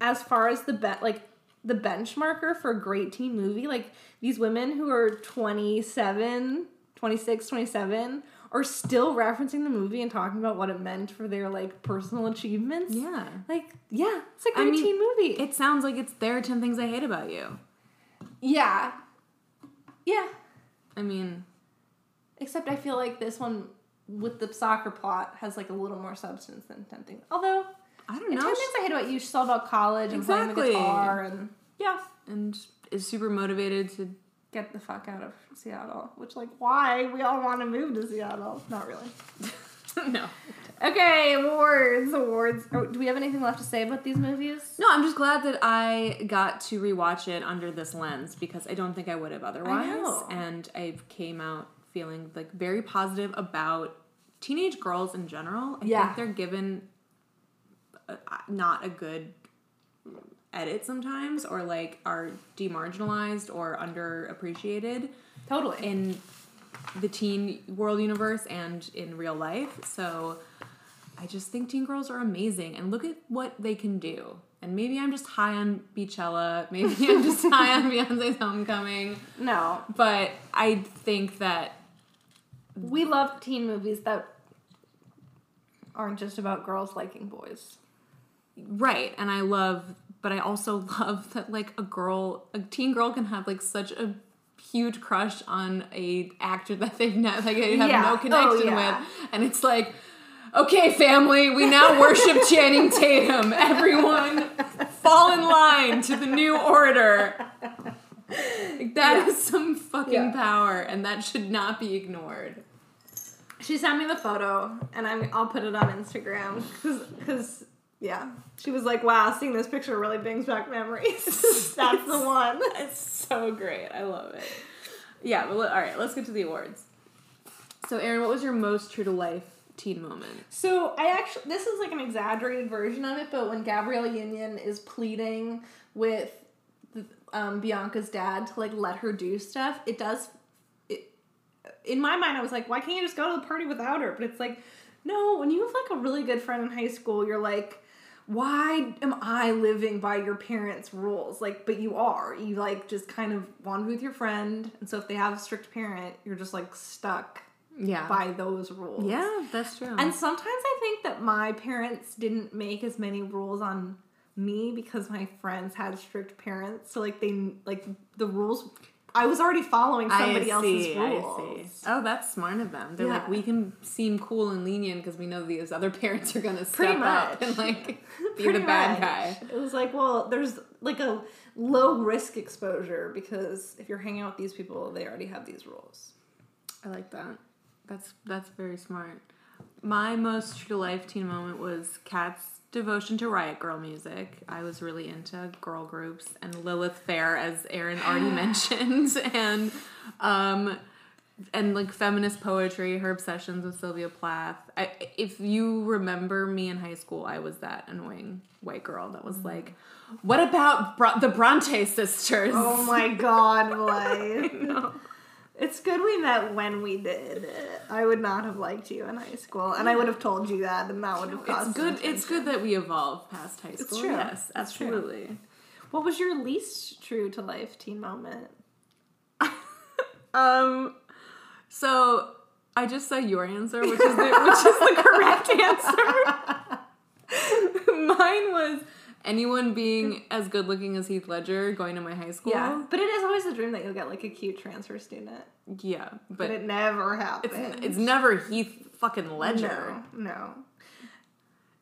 Speaker 2: as far as the bet like the benchmarker for a great teen movie, like these women who are 27, 26, 27 are still referencing the movie and talking about what it meant for their like personal achievements.
Speaker 3: yeah,
Speaker 2: Like, yeah, it's a
Speaker 3: I
Speaker 2: great
Speaker 3: mean,
Speaker 2: teen movie.
Speaker 3: it sounds like it's there are ten things I hate about you.
Speaker 2: yeah. Yeah.
Speaker 3: I mean,
Speaker 2: Except I feel like this one with the soccer plot has like a little more substance than Ten Things. Although
Speaker 3: I don't know.
Speaker 2: Ten Things I Hate About You, she's all about college and playing the guitar and yeah,
Speaker 3: and is super motivated to.
Speaker 2: Get the fuck out of Seattle. Which like why we all want to move to Seattle? Not really.
Speaker 3: no.
Speaker 2: Okay, awards, awards. Oh, do we have anything left to say about these movies?
Speaker 3: No, I'm just glad that I got to rewatch it under this lens because I don't think I would have otherwise.
Speaker 2: know.
Speaker 3: And I came out feeling like very positive about teenage girls in general. I
Speaker 2: Yeah.
Speaker 3: think they're given a, not a good edit sometimes or like are demarginalized or underappreciated
Speaker 2: Totally.
Speaker 3: in the teen world universe and in real life. So I just think teen girls are amazing and look at what they can do. And maybe I'm just high on Beychella, maybe I'm just high on Beyonce's Homecoming,
Speaker 2: no,
Speaker 3: but I think that
Speaker 2: we love teen movies that aren't just about girls liking boys.
Speaker 3: right, and I love but I also love that like a girl, a teen girl can have like such a huge crush on a actor that they've not like they have
Speaker 2: Yeah.
Speaker 3: no
Speaker 2: Oh,
Speaker 3: connection
Speaker 2: yeah.
Speaker 3: with, and it's like, okay, family, we now worship Channing Tatum. Everyone, fall in line to the new order. Like, that is some fucking
Speaker 2: Yeah.
Speaker 3: power, and that should not be ignored.
Speaker 2: She sent me the photo, and I'm I'll put it on Instagram because yeah, she was like, "Wow, seeing this picture really brings back memories." That's the one.
Speaker 3: It's so great. I love it. Yeah, but all right, let's get to the awards. So, Aaron, what was your most true to life teen moment?
Speaker 2: So I actually this is like an exaggerated version of it, but when Gabrielle Union is pleading with um, Bianca's dad to like let her do stuff, it does. It, in my mind, I was like, why can't you just go to the party without her? But it's like No, when you have like a really good friend in high school, you're like, why am I living by your parents' rules? Like, but you are. You like just kind of want to be with your friend, and so if they have a strict parent, you're just like stuck
Speaker 3: Yeah.
Speaker 2: by those rules.
Speaker 3: Yeah, that's true.
Speaker 2: And sometimes I think that my parents didn't make as many rules on me because my friends had strict parents. So like they like the rules I was already following somebody else's rules.
Speaker 3: Oh, that's smart of them. They're like, we can seem cool and lenient because we know these other parents are gonna
Speaker 2: Pretty
Speaker 3: step up and like be the bad
Speaker 2: much.
Speaker 3: guy.
Speaker 2: It was like, well, there's like a low risk exposure because if you're hanging out with these people, they already have these rules.
Speaker 3: I like that. That's that's very smart. My most true to life teen moment was Kat's devotion to Riot Grrrl music. I was really into girl groups and Lilith Fair, as Aaron already mentioned, and um, and like feminist poetry. Her obsessions with Sylvia Plath. I, if you remember me in high school, I was that annoying white girl that was like, "What about Bro- the Bronte sisters?"
Speaker 2: Oh my god, life. It's good we met when we did. I would not have liked you in high school, and I would have told you that, and that would have caused.
Speaker 3: It's good. It's good that we evolved past high school.
Speaker 2: It's true.
Speaker 3: Yes,
Speaker 2: It's true.
Speaker 3: absolutely.
Speaker 2: What was your least true to life teen moment?
Speaker 3: Um, so I just said your answer, which is the, which is the correct answer. Mine was anyone being as good looking as Heath Ledger going to my high school.
Speaker 2: Yeah, but it is always the dream that you'll get like a cute transfer student,
Speaker 3: yeah,
Speaker 2: but,
Speaker 3: but
Speaker 2: it never
Speaker 3: it's
Speaker 2: happens.
Speaker 3: it's never Heath fucking Ledger.
Speaker 2: No, no.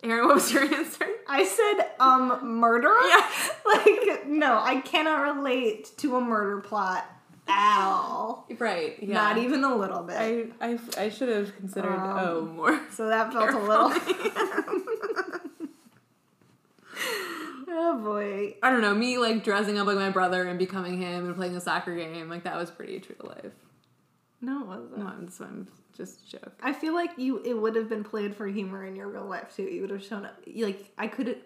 Speaker 3: Aaron, what was your answer?
Speaker 2: I said um murder.
Speaker 3: Yeah.
Speaker 2: like no, I cannot relate to a murder plot at all.
Speaker 3: Right. Yeah.
Speaker 2: Not even a little bit.
Speaker 3: I, I, I should have considered
Speaker 2: Um,
Speaker 3: oh more.
Speaker 2: so that felt a little. oh boy.
Speaker 3: I don't know, me like dressing up like my brother and becoming him and playing a soccer game, like that was pretty true to life.
Speaker 2: No, it wasn't.
Speaker 3: No, I'm, so I'm just a joke.
Speaker 2: I feel like you it would have been played for humor in your real life too. You would have shown up like I could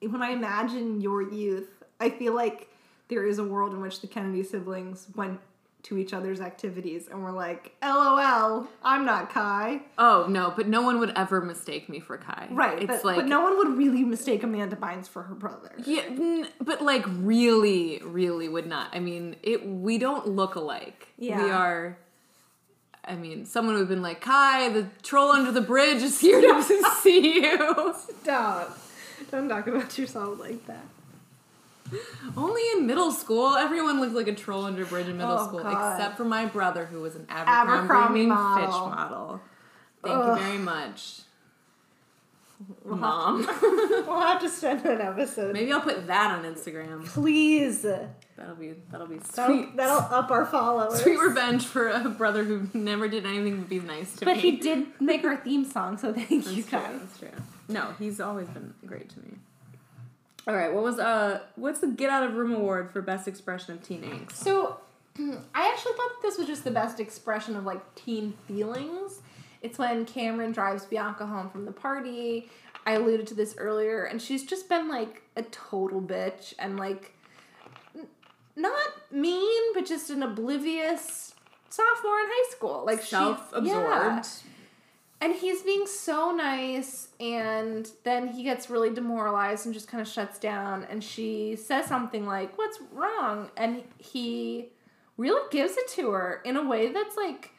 Speaker 2: when I imagine your youth, I feel like there is a world in which the Kennedy siblings went to each other's activities and we're like, "LOL, I'm not Kai."
Speaker 3: Oh no, but no one would ever mistake me for Kai.
Speaker 2: Right,
Speaker 3: It's
Speaker 2: but,
Speaker 3: like
Speaker 2: but no one would really mistake Amanda Bynes for her brother.
Speaker 3: Yeah, n- but like really, really would not. I mean, it. We don't look alike.
Speaker 2: Yeah.
Speaker 3: we are. I mean, someone would have been like, "Kai, the troll under the bridge is here to see you."
Speaker 2: Stop. Don't talk about yourself like that.
Speaker 3: Only in middle school, everyone looked like a troll under a bridge in middle
Speaker 2: Oh,
Speaker 3: school,
Speaker 2: God.
Speaker 3: except for my brother, who was an Abercrombie,
Speaker 2: Abercrombie model.
Speaker 3: Fitch model. Thank
Speaker 2: Ugh.
Speaker 3: you very much, mom.
Speaker 2: We'll have to spend an episode.
Speaker 3: Maybe I'll put that on Instagram.
Speaker 2: Please.
Speaker 3: That'll be that'll be
Speaker 2: That'll,
Speaker 3: sweet.
Speaker 2: that'll up our followers.
Speaker 3: Sweet revenge for a brother who never did anything but be nice to
Speaker 2: But
Speaker 3: me.
Speaker 2: But he did make our theme song, so thank you
Speaker 3: That's true.
Speaker 2: guys.
Speaker 3: That's true. No, he's always been great to me. All right, what was uh what's the Get Out of Room award for best expression of teen angst?
Speaker 2: So, I actually thought that this was just the best expression of like teen feelings. It's when Cameron drives Bianca home from the party. I alluded to this earlier, and she's just been like a total bitch and like n- not mean, but just an oblivious sophomore in high school. Like she-
Speaker 3: Self-absorbed.
Speaker 2: yeah. And he's being so nice, and then he gets really demoralized and just kind of shuts down. And she says something like, What's wrong? And he really gives it to her in a way that's like,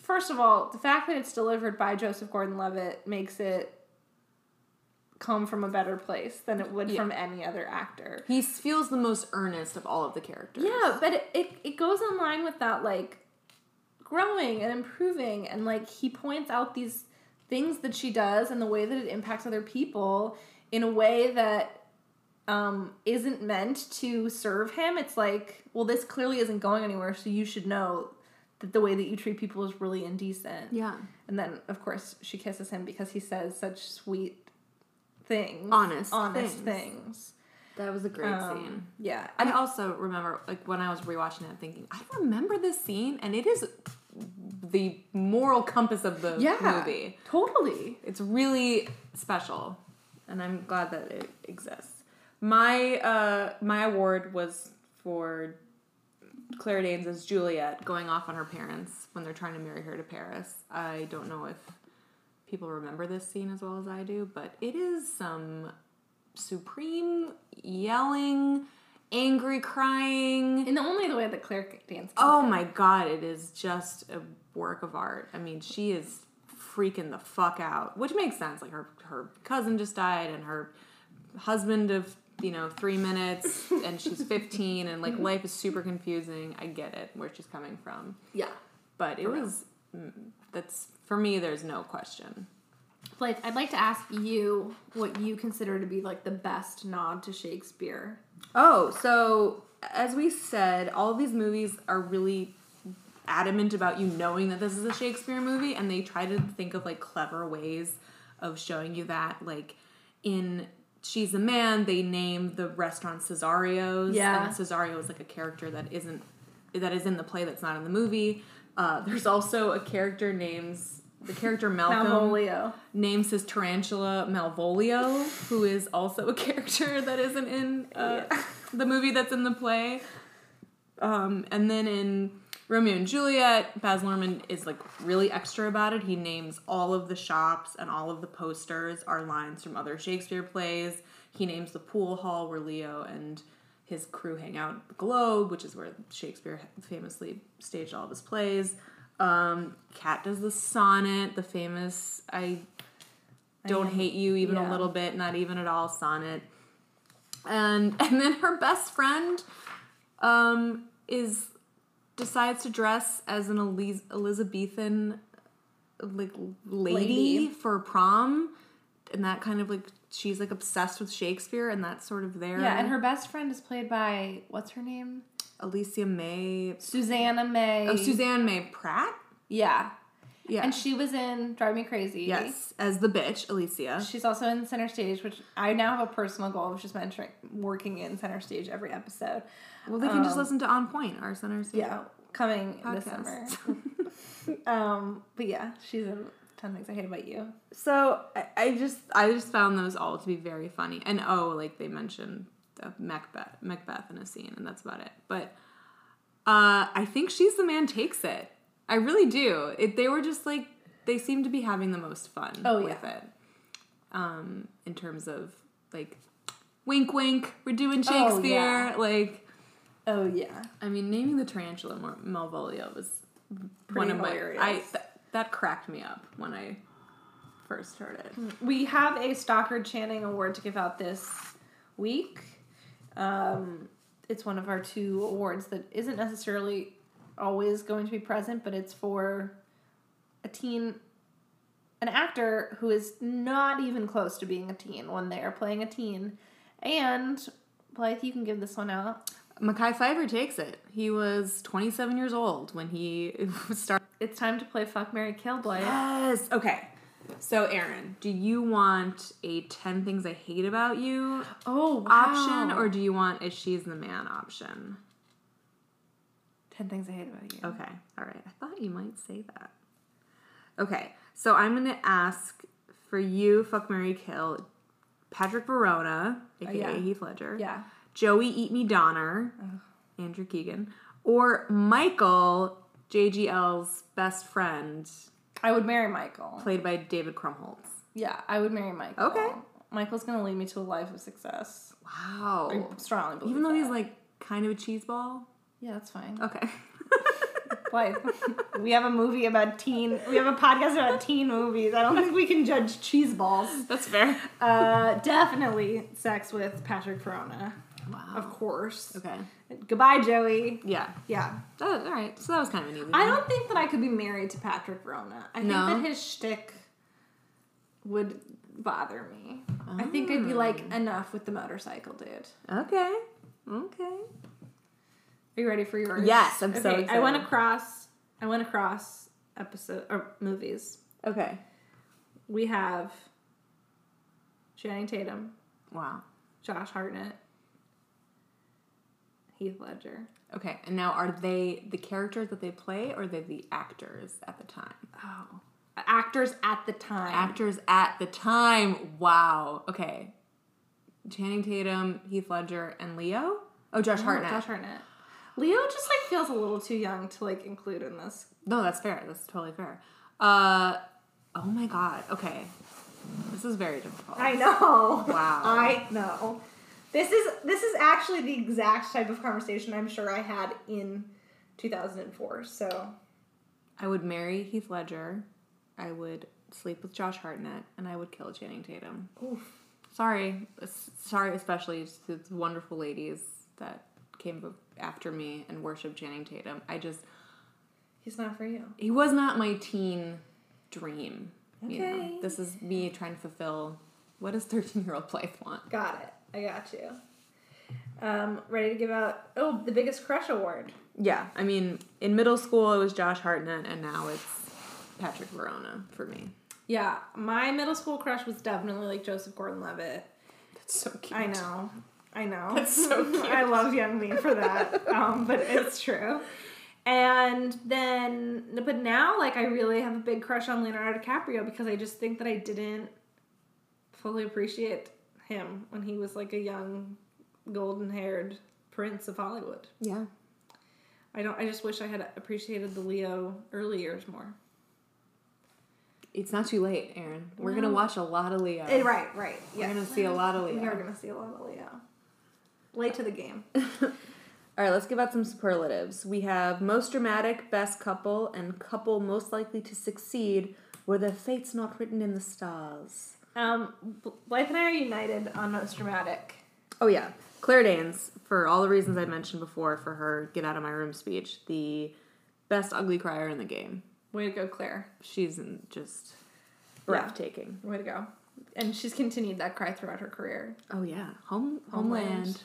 Speaker 2: first of all, the fact that it's delivered by Joseph Gordon Levitt makes it come from a better place than it would
Speaker 3: Yeah.
Speaker 2: from any other actor.
Speaker 3: He feels the most earnest of all of the characters.
Speaker 2: Yeah, but it, it, it goes in line with that, like, growing and improving. And, like, he points out these things that she does and the way that it impacts other people in a way that um, isn't meant to serve him. It's like, well, this clearly isn't going anywhere, so you should know that the way that you treat people is really indecent.
Speaker 3: Yeah.
Speaker 2: And then, of course, she kisses him because he says such sweet things.
Speaker 3: Honest
Speaker 2: honest
Speaker 3: things.
Speaker 2: things.
Speaker 3: That was a great
Speaker 2: Um,
Speaker 3: scene.
Speaker 2: Yeah.
Speaker 3: I also remember like when I was rewatching it thinking, I remember this scene and it is the moral compass of the
Speaker 2: yeah.
Speaker 3: movie.
Speaker 2: Totally.
Speaker 3: It's really special, and I'm glad that it exists. My uh, my award was for Claire Danes as Juliet going off on her parents when they're trying to marry her to Paris. I don't know if people remember this scene as well as I do, but it is some supreme yelling, angry crying.
Speaker 2: In the only the way that Claire danced.
Speaker 3: Oh my god, it is just a work of art. I mean, she is freaking the fuck out, which makes sense. Like her her cousin just died, and her husband of you know three minutes, and she's fifteen, and like life is super confusing. I get it where she's coming from,
Speaker 2: Yeah.
Speaker 3: but it was mm, that's for me. There's no question.
Speaker 2: Blythe, I'd like to ask you what you consider to be like the best nod to Shakespeare.
Speaker 3: Oh, so as we said, all these movies are really adamant about you knowing that this is a Shakespeare movie, and they try to think of like clever ways of showing you that. Like in She's a Man, they name the restaurant Cesario's.
Speaker 2: Yeah.
Speaker 3: And Cesario is like a character that isn't that is in the play that's not in the movie. Uh, there's also a character names the character Malcolm
Speaker 2: Malvolio.
Speaker 3: names his tarantula Malvolio, who is also a character that isn't in uh, the movie that's in the play. Um, and then in Romeo and Juliet, Baz Luhrmann is like really extra about it. He names all of the shops and all of the posters are lines from other Shakespeare plays. He names the pool hall where Leo and his crew hang out the Globe, which is where Shakespeare famously staged all of his plays. Um, Kat does the sonnet, the famous I don't hate you even
Speaker 2: yeah.
Speaker 3: a little bit, not even at all sonnet. And and then her best friend um, is decides to dress as an Eliz- Elizabethan like lady,
Speaker 2: Lady.
Speaker 3: for prom, and that kind of like she's like obsessed with Shakespeare, and that's sort of there.
Speaker 2: Yeah, and her best friend is played by what's her name?
Speaker 3: Alicia May,
Speaker 2: Susanna May.
Speaker 3: oh Suzanne May Pratt,
Speaker 2: Yeah.
Speaker 3: Yeah,
Speaker 2: And she was in Drive Me Crazy.
Speaker 3: yes, as the bitch Alicia.
Speaker 2: She's also in Center Stage, which I now have a personal goal of just mentoring, working in Center Stage every episode.
Speaker 3: Well, they can just listen to On Point, our center. stage.
Speaker 2: Yeah, coming this summer. um, but yeah, she's in Ten Things I Hate About You.
Speaker 3: So I, I just I just found those all to be very funny. And oh, like they mentioned Macbeth Macbeth in a scene, and that's about it. But uh, I think she's the man takes it. I really do. It, they were just like they seemed to be having the most fun
Speaker 2: Oh,
Speaker 3: with
Speaker 2: yeah.
Speaker 3: it. Um, in terms of like wink wink, we're doing
Speaker 2: Oh,
Speaker 3: Shakespeare.
Speaker 2: yeah.
Speaker 3: Like
Speaker 2: Oh yeah,
Speaker 3: I mean, naming the tarantula Malvolio was one
Speaker 2: Pretty
Speaker 3: of my. I th- that cracked me up when I first heard it.
Speaker 2: we have a Stockard Channing Award to give out this week. Um, it's one of our two awards that isn't necessarily always going to be present, but it's for a teen, an actor who is not even close to being a teen when they are playing a teen. And Blythe, you can give this one out.
Speaker 3: Mekhi Phifer takes it. He was 27 years old when he started.
Speaker 2: It's time to play Fuck Mary Kill Blythe.
Speaker 3: Yes. Okay. So, Aaron, do you want a 10 things I hate about you
Speaker 2: Oh, wow.
Speaker 3: option or do you want a she's the man option?
Speaker 2: 10 Things I Hate About You.
Speaker 3: Okay. All right. I thought you might say that. Okay. So, I'm going to ask for you, fuck Mary Kill, Patrick Verona, oh, aka
Speaker 2: yeah.
Speaker 3: Heath Ledger.
Speaker 2: Yeah.
Speaker 3: Joey Eat Me Donner, Andrew Keegan, or Michael, JGL's best friend,
Speaker 2: I would marry Michael.
Speaker 3: played by David Krumholtz.
Speaker 2: Yeah, I would marry Michael.
Speaker 3: Okay.
Speaker 2: Michael's gonna lead me to a life of success.
Speaker 3: Wow.
Speaker 2: I strongly believe
Speaker 3: Even though he's like kind of a cheeseball.
Speaker 2: Yeah, that's fine.
Speaker 3: Okay.
Speaker 2: Why? we have a movie about teen. We have a podcast about teen movies. I don't think we can judge cheese balls.
Speaker 3: That's fair.
Speaker 2: Uh, definitely sex with Patrick Verona,
Speaker 3: Wow.
Speaker 2: of course.
Speaker 3: Okay.
Speaker 2: Goodbye, Joey.
Speaker 3: Yeah.
Speaker 2: Yeah.
Speaker 3: Oh, all right. So that was kind of an easy.
Speaker 2: I
Speaker 3: one.
Speaker 2: don't think that I could be married to Patrick Verona. I
Speaker 3: No?
Speaker 2: think that his shtick would bother me. I think I'd be like, enough with the motorcycle, dude.
Speaker 3: Okay. Okay.
Speaker 2: Are you ready for yours?
Speaker 3: Yes, I'm so excited.
Speaker 2: I went across. I went across episode or movies.
Speaker 3: Okay.
Speaker 2: We have Channing Tatum,
Speaker 3: Wow.
Speaker 2: Josh Hartnett, Heath Ledger.
Speaker 3: Okay. And now, are they the characters that they play, or are they the actors at the time?
Speaker 2: Oh, actors at the time.
Speaker 3: actors at the time. Wow. Okay. Channing Tatum, Heath Ledger, and Leo. Oh, Josh
Speaker 2: Oh,
Speaker 3: Hartnett.
Speaker 2: Josh Hartnett. Leo just like feels a little too young to like include in this.
Speaker 3: No, that's fair. That's totally fair. Uh, Oh my god. Okay. This is very difficult.
Speaker 2: I know.
Speaker 3: Wow.
Speaker 2: I know. This is this is actually the exact type of conversation I'm sure I had in 2004. So
Speaker 3: I would marry Heath Ledger. I would sleep with Josh Hartnett, and I would kill Channing Tatum.
Speaker 2: oof.
Speaker 3: Sorry, sorry, especially to the wonderful ladies that came after me and worship Channing Tatum. I just
Speaker 2: he's not for you.
Speaker 3: he was not my teen dream. You know,
Speaker 2: Okay.
Speaker 3: this is me trying to fulfill what does thirteen year old Blythe want?
Speaker 2: Got it. I got you. Um, ready to give out oh the biggest crush award.
Speaker 3: Yeah, I mean, in middle school it was Josh Hartnett, and now it's Patrick Verona for me.
Speaker 2: Yeah, my middle school crush was definitely like Joseph Gordon-Levitt.
Speaker 3: That's so cute.
Speaker 2: I know. I know.
Speaker 3: That's so cute.
Speaker 2: I love young me for that. Um, but it's true. And then, but now, like, I really have a big crush on Leonardo DiCaprio because I just think that I didn't fully appreciate him when he was like a young, golden haired prince of Hollywood.
Speaker 3: Yeah.
Speaker 2: I don't, I just wish I had appreciated the Leo early years more.
Speaker 3: It's not too late, Aaron. We're gonna watch a lot of Leo.
Speaker 2: Eh, right, right.
Speaker 3: We're
Speaker 2: yes.
Speaker 3: gonna see a lot of Leo.
Speaker 2: We're going to see a lot of Leo. Late to the game.
Speaker 3: All right, let's give out some superlatives. We have most dramatic, best couple, and couple most likely to succeed where their fate's not written in the stars.
Speaker 2: Um, Blythe and I are united on most dramatic.
Speaker 3: Oh yeah, Claire Danes for all the reasons I mentioned before for her get out of my room speech, the best ugly crier in the game.
Speaker 2: Way to go, Claire.
Speaker 3: She's just
Speaker 2: Yeah.
Speaker 3: breathtaking.
Speaker 2: Way to go. And she's continued that cry throughout her career.
Speaker 3: Oh yeah, home
Speaker 2: Homeland.
Speaker 3: homeland.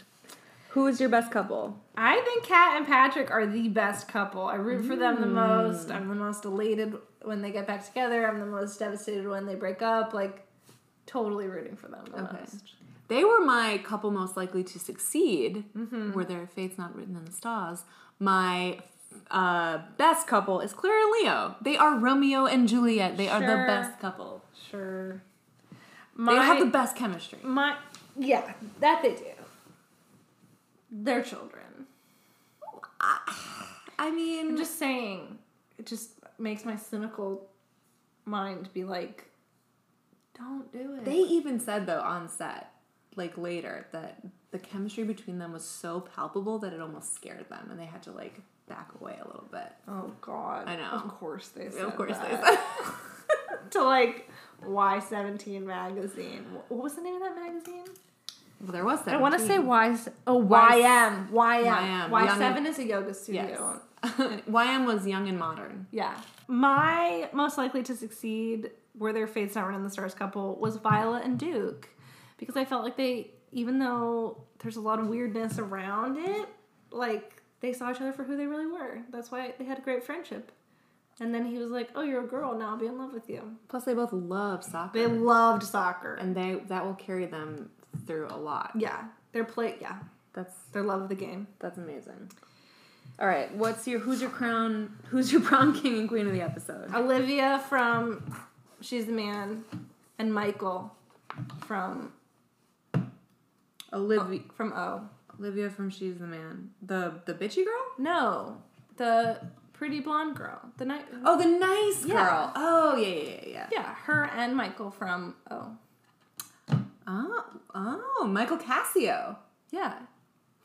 Speaker 3: Who is your best couple?
Speaker 2: I think Kat and Patrick are the best couple. I root for them the most. I'm the most elated when they get back together. I'm the most devastated when they break up. Like, totally rooting for them the
Speaker 3: Okay.
Speaker 2: most.
Speaker 3: They were my couple most likely to succeed,
Speaker 2: Mm-hmm.
Speaker 3: where their fate's not written in the stars. My uh, best couple is Claire and Leo. They are Romeo and Juliet. They are the best couple.
Speaker 2: Sure.
Speaker 3: They have the best chemistry.
Speaker 2: my, yeah, that they do. Their children.
Speaker 3: I mean,
Speaker 2: I'm just saying, it just makes my cynical mind be like, don't do it.
Speaker 3: they even said though on set, like later, that the chemistry between them was so palpable that it almost scared them, and they had to like back away a little bit.
Speaker 2: Oh God!
Speaker 3: I know.
Speaker 2: Of course they said.
Speaker 3: of course, they said.
Speaker 2: to like Y seventeen magazine. What was the name of that magazine?
Speaker 3: Well, there was. 17.
Speaker 2: I want to say Y. Oh,
Speaker 3: Y-
Speaker 2: YM. YM.
Speaker 3: YM,
Speaker 2: Y
Speaker 3: Young
Speaker 2: seven is a yoga studio.
Speaker 3: Yes. YM was young and modern.
Speaker 2: Yeah. My most likely to succeed, were their fates not written in the stars couple, was Viola and Duke. Because I felt like they, even though there's a lot of weirdness around it, like they saw each other for who they really were. That's why they had a great friendship. And then he was like, Oh, you're a girl, now I'll be in love with you.
Speaker 3: Plus, they both love soccer.
Speaker 2: They loved soccer.
Speaker 3: and they that will carry them through a lot.
Speaker 2: yeah. Their play yeah.
Speaker 3: That's
Speaker 2: Their love of the game.
Speaker 3: that's amazing. All right, what's your who's your crown? Who's your prom king and queen of the episode?
Speaker 2: Olivia from She's the Man and Michael from
Speaker 3: Olivia
Speaker 2: from O.
Speaker 3: Olivia from She's the Man. The the bitchy girl?
Speaker 2: No, the pretty blonde girl. The night.
Speaker 3: Oh, the nice
Speaker 2: Yeah.
Speaker 3: girl. Oh yeah yeah yeah yeah.
Speaker 2: Yeah, her and Michael from O.
Speaker 3: Oh oh Michael Cassio.
Speaker 2: Yeah,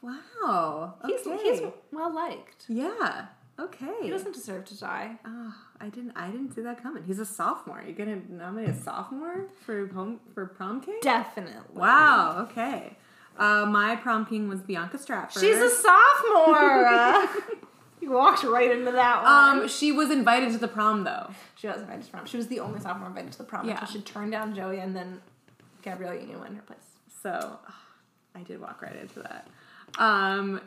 Speaker 3: Wow.
Speaker 2: he's
Speaker 3: Okay.
Speaker 2: he's well liked.
Speaker 3: yeah. Okay.
Speaker 2: He doesn't deserve to die.
Speaker 3: Oh, I didn't. I didn't see that coming. He's a sophomore. You're gonna nominate a sophomore for home for prom king?
Speaker 2: Definitely.
Speaker 3: Wow. Okay. Uh, my prom king was Bianca Stratford.
Speaker 2: She's a sophomore. you walked right into that one.
Speaker 3: Um, she was invited to the prom though.
Speaker 2: she was invited to prom. She was the only sophomore invited to the prom
Speaker 3: Yeah.
Speaker 2: until she turned down Joey, and then Gabrielle Union in her place.
Speaker 3: So I did walk right into that. Um,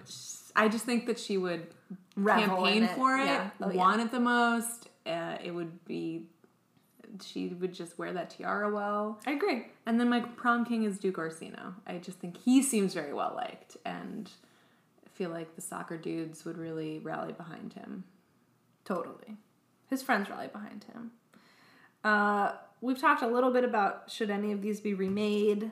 Speaker 3: I just think that she would
Speaker 2: Revel
Speaker 3: campaign
Speaker 2: it.
Speaker 3: for it,
Speaker 2: Yeah. Oh, yeah.
Speaker 3: want it the most. Uh, it would be. She would just wear that tiara well.
Speaker 2: I agree.
Speaker 3: And then my prom king is Duke Orsino. I just think he seems very well liked, and feel like the soccer dudes would really rally behind him.
Speaker 2: Totally. His friends rally behind him. Uh, we've talked a little bit about should any of these be remade.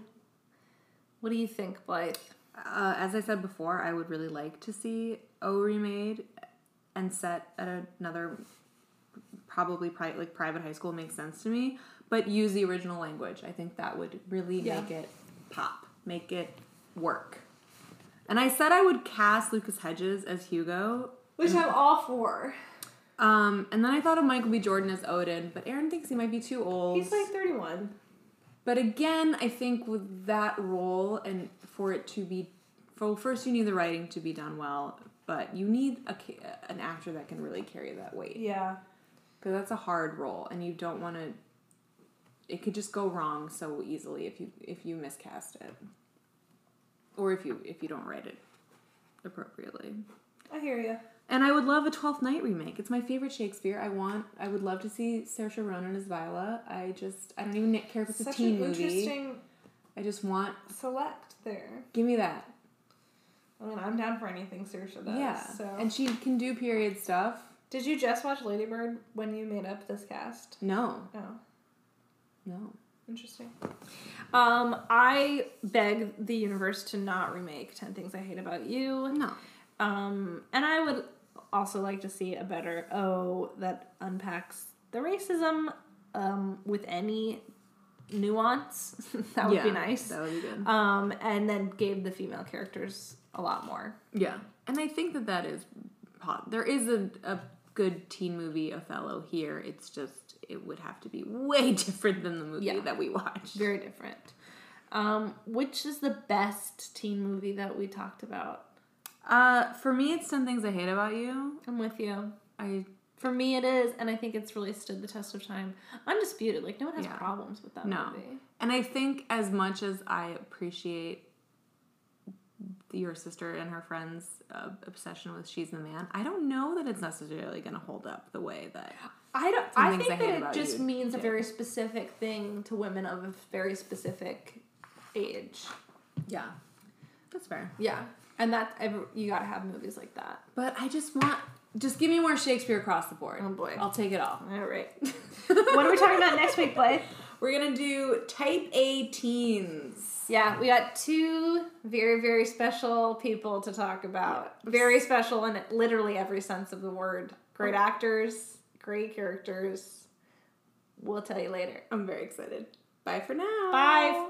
Speaker 2: What do you think, Blythe?
Speaker 3: Uh, as I said before, I would really like to see O remade and set at another probably pri- like private high school makes sense to me. But use the original language. I think that would really
Speaker 2: Yeah.
Speaker 3: make it pop, make it work. And I said I would cast Lucas Hedges as Hugo.
Speaker 2: Which I'm all for.
Speaker 3: Um, and then I thought of Michael B. Jordan as Odin, but Aaron thinks he might be too old.
Speaker 2: He's like 31.
Speaker 3: But again, I think with that role and for it to be, well, first you need the writing to be done well, but you need a, an actor that can really carry that weight
Speaker 2: Yeah.
Speaker 3: because that's a hard role, and you don't want to. It could just go wrong so easily if you if you miscast it, or if you if you don't write it appropriately.
Speaker 2: I hear you.
Speaker 3: And I would love a Twelfth Night remake. It's my favorite Shakespeare. I want. I would love to see Saoirse Ronan as Viola. I just. I don't even care if it's a
Speaker 2: Such
Speaker 3: teen
Speaker 2: an
Speaker 3: movie.
Speaker 2: interesting
Speaker 3: I just want.
Speaker 2: select there.
Speaker 3: Give me that.
Speaker 2: I mean, I'm down for anything Saoirse does.
Speaker 3: yeah.
Speaker 2: So.
Speaker 3: And she can do period stuff.
Speaker 2: Did you just watch Ladybird when you made up this cast?
Speaker 3: No.
Speaker 2: No.
Speaker 3: No.
Speaker 2: Interesting. Um, I beg the universe to not remake Ten Things I Hate About You.
Speaker 3: No.
Speaker 2: Um, and I would also like to see a better O that unpacks the racism um, with any nuance. that would be nice.
Speaker 3: That would be good.
Speaker 2: Um, and then gave the female characters a lot more.
Speaker 3: yeah. And I think that that is. hot. There is a, a good teen movie Othello here. It's just it would have to be way different than the movie
Speaker 2: Yeah.
Speaker 3: that we watched.
Speaker 2: Very different. Um, which is the best teen movie that we talked about?
Speaker 3: Uh, for me, it's Ten Things I Hate About You.
Speaker 2: I'm with you.
Speaker 3: I
Speaker 2: For me, it is, and I think it's really stood the test of time. Undisputed, like no one has
Speaker 3: Yeah.
Speaker 2: problems with that
Speaker 3: No.
Speaker 2: movie.
Speaker 3: And I think as much as I appreciate your sister and her friends' uh, obsession with She's the Man, I don't know that it's necessarily going to hold up the way that.
Speaker 2: I don't. I think
Speaker 3: I
Speaker 2: that it just means a very specific thing to women of a very specific age.
Speaker 3: Yeah. That's fair.
Speaker 2: Yeah, and that you gotta have movies like that.
Speaker 3: But I just want. Just give me more Shakespeare across the board.
Speaker 2: Oh, boy.
Speaker 3: I'll take it all.
Speaker 2: All right. what are we talking about next week, Blythe?
Speaker 3: We're to do type A teens.
Speaker 2: Yeah, we got two very, very special people to talk about. Very special in literally every sense of the word. Great oh. actors, great characters. We'll tell you later.
Speaker 3: I'm very excited. Bye for now.
Speaker 2: Bye.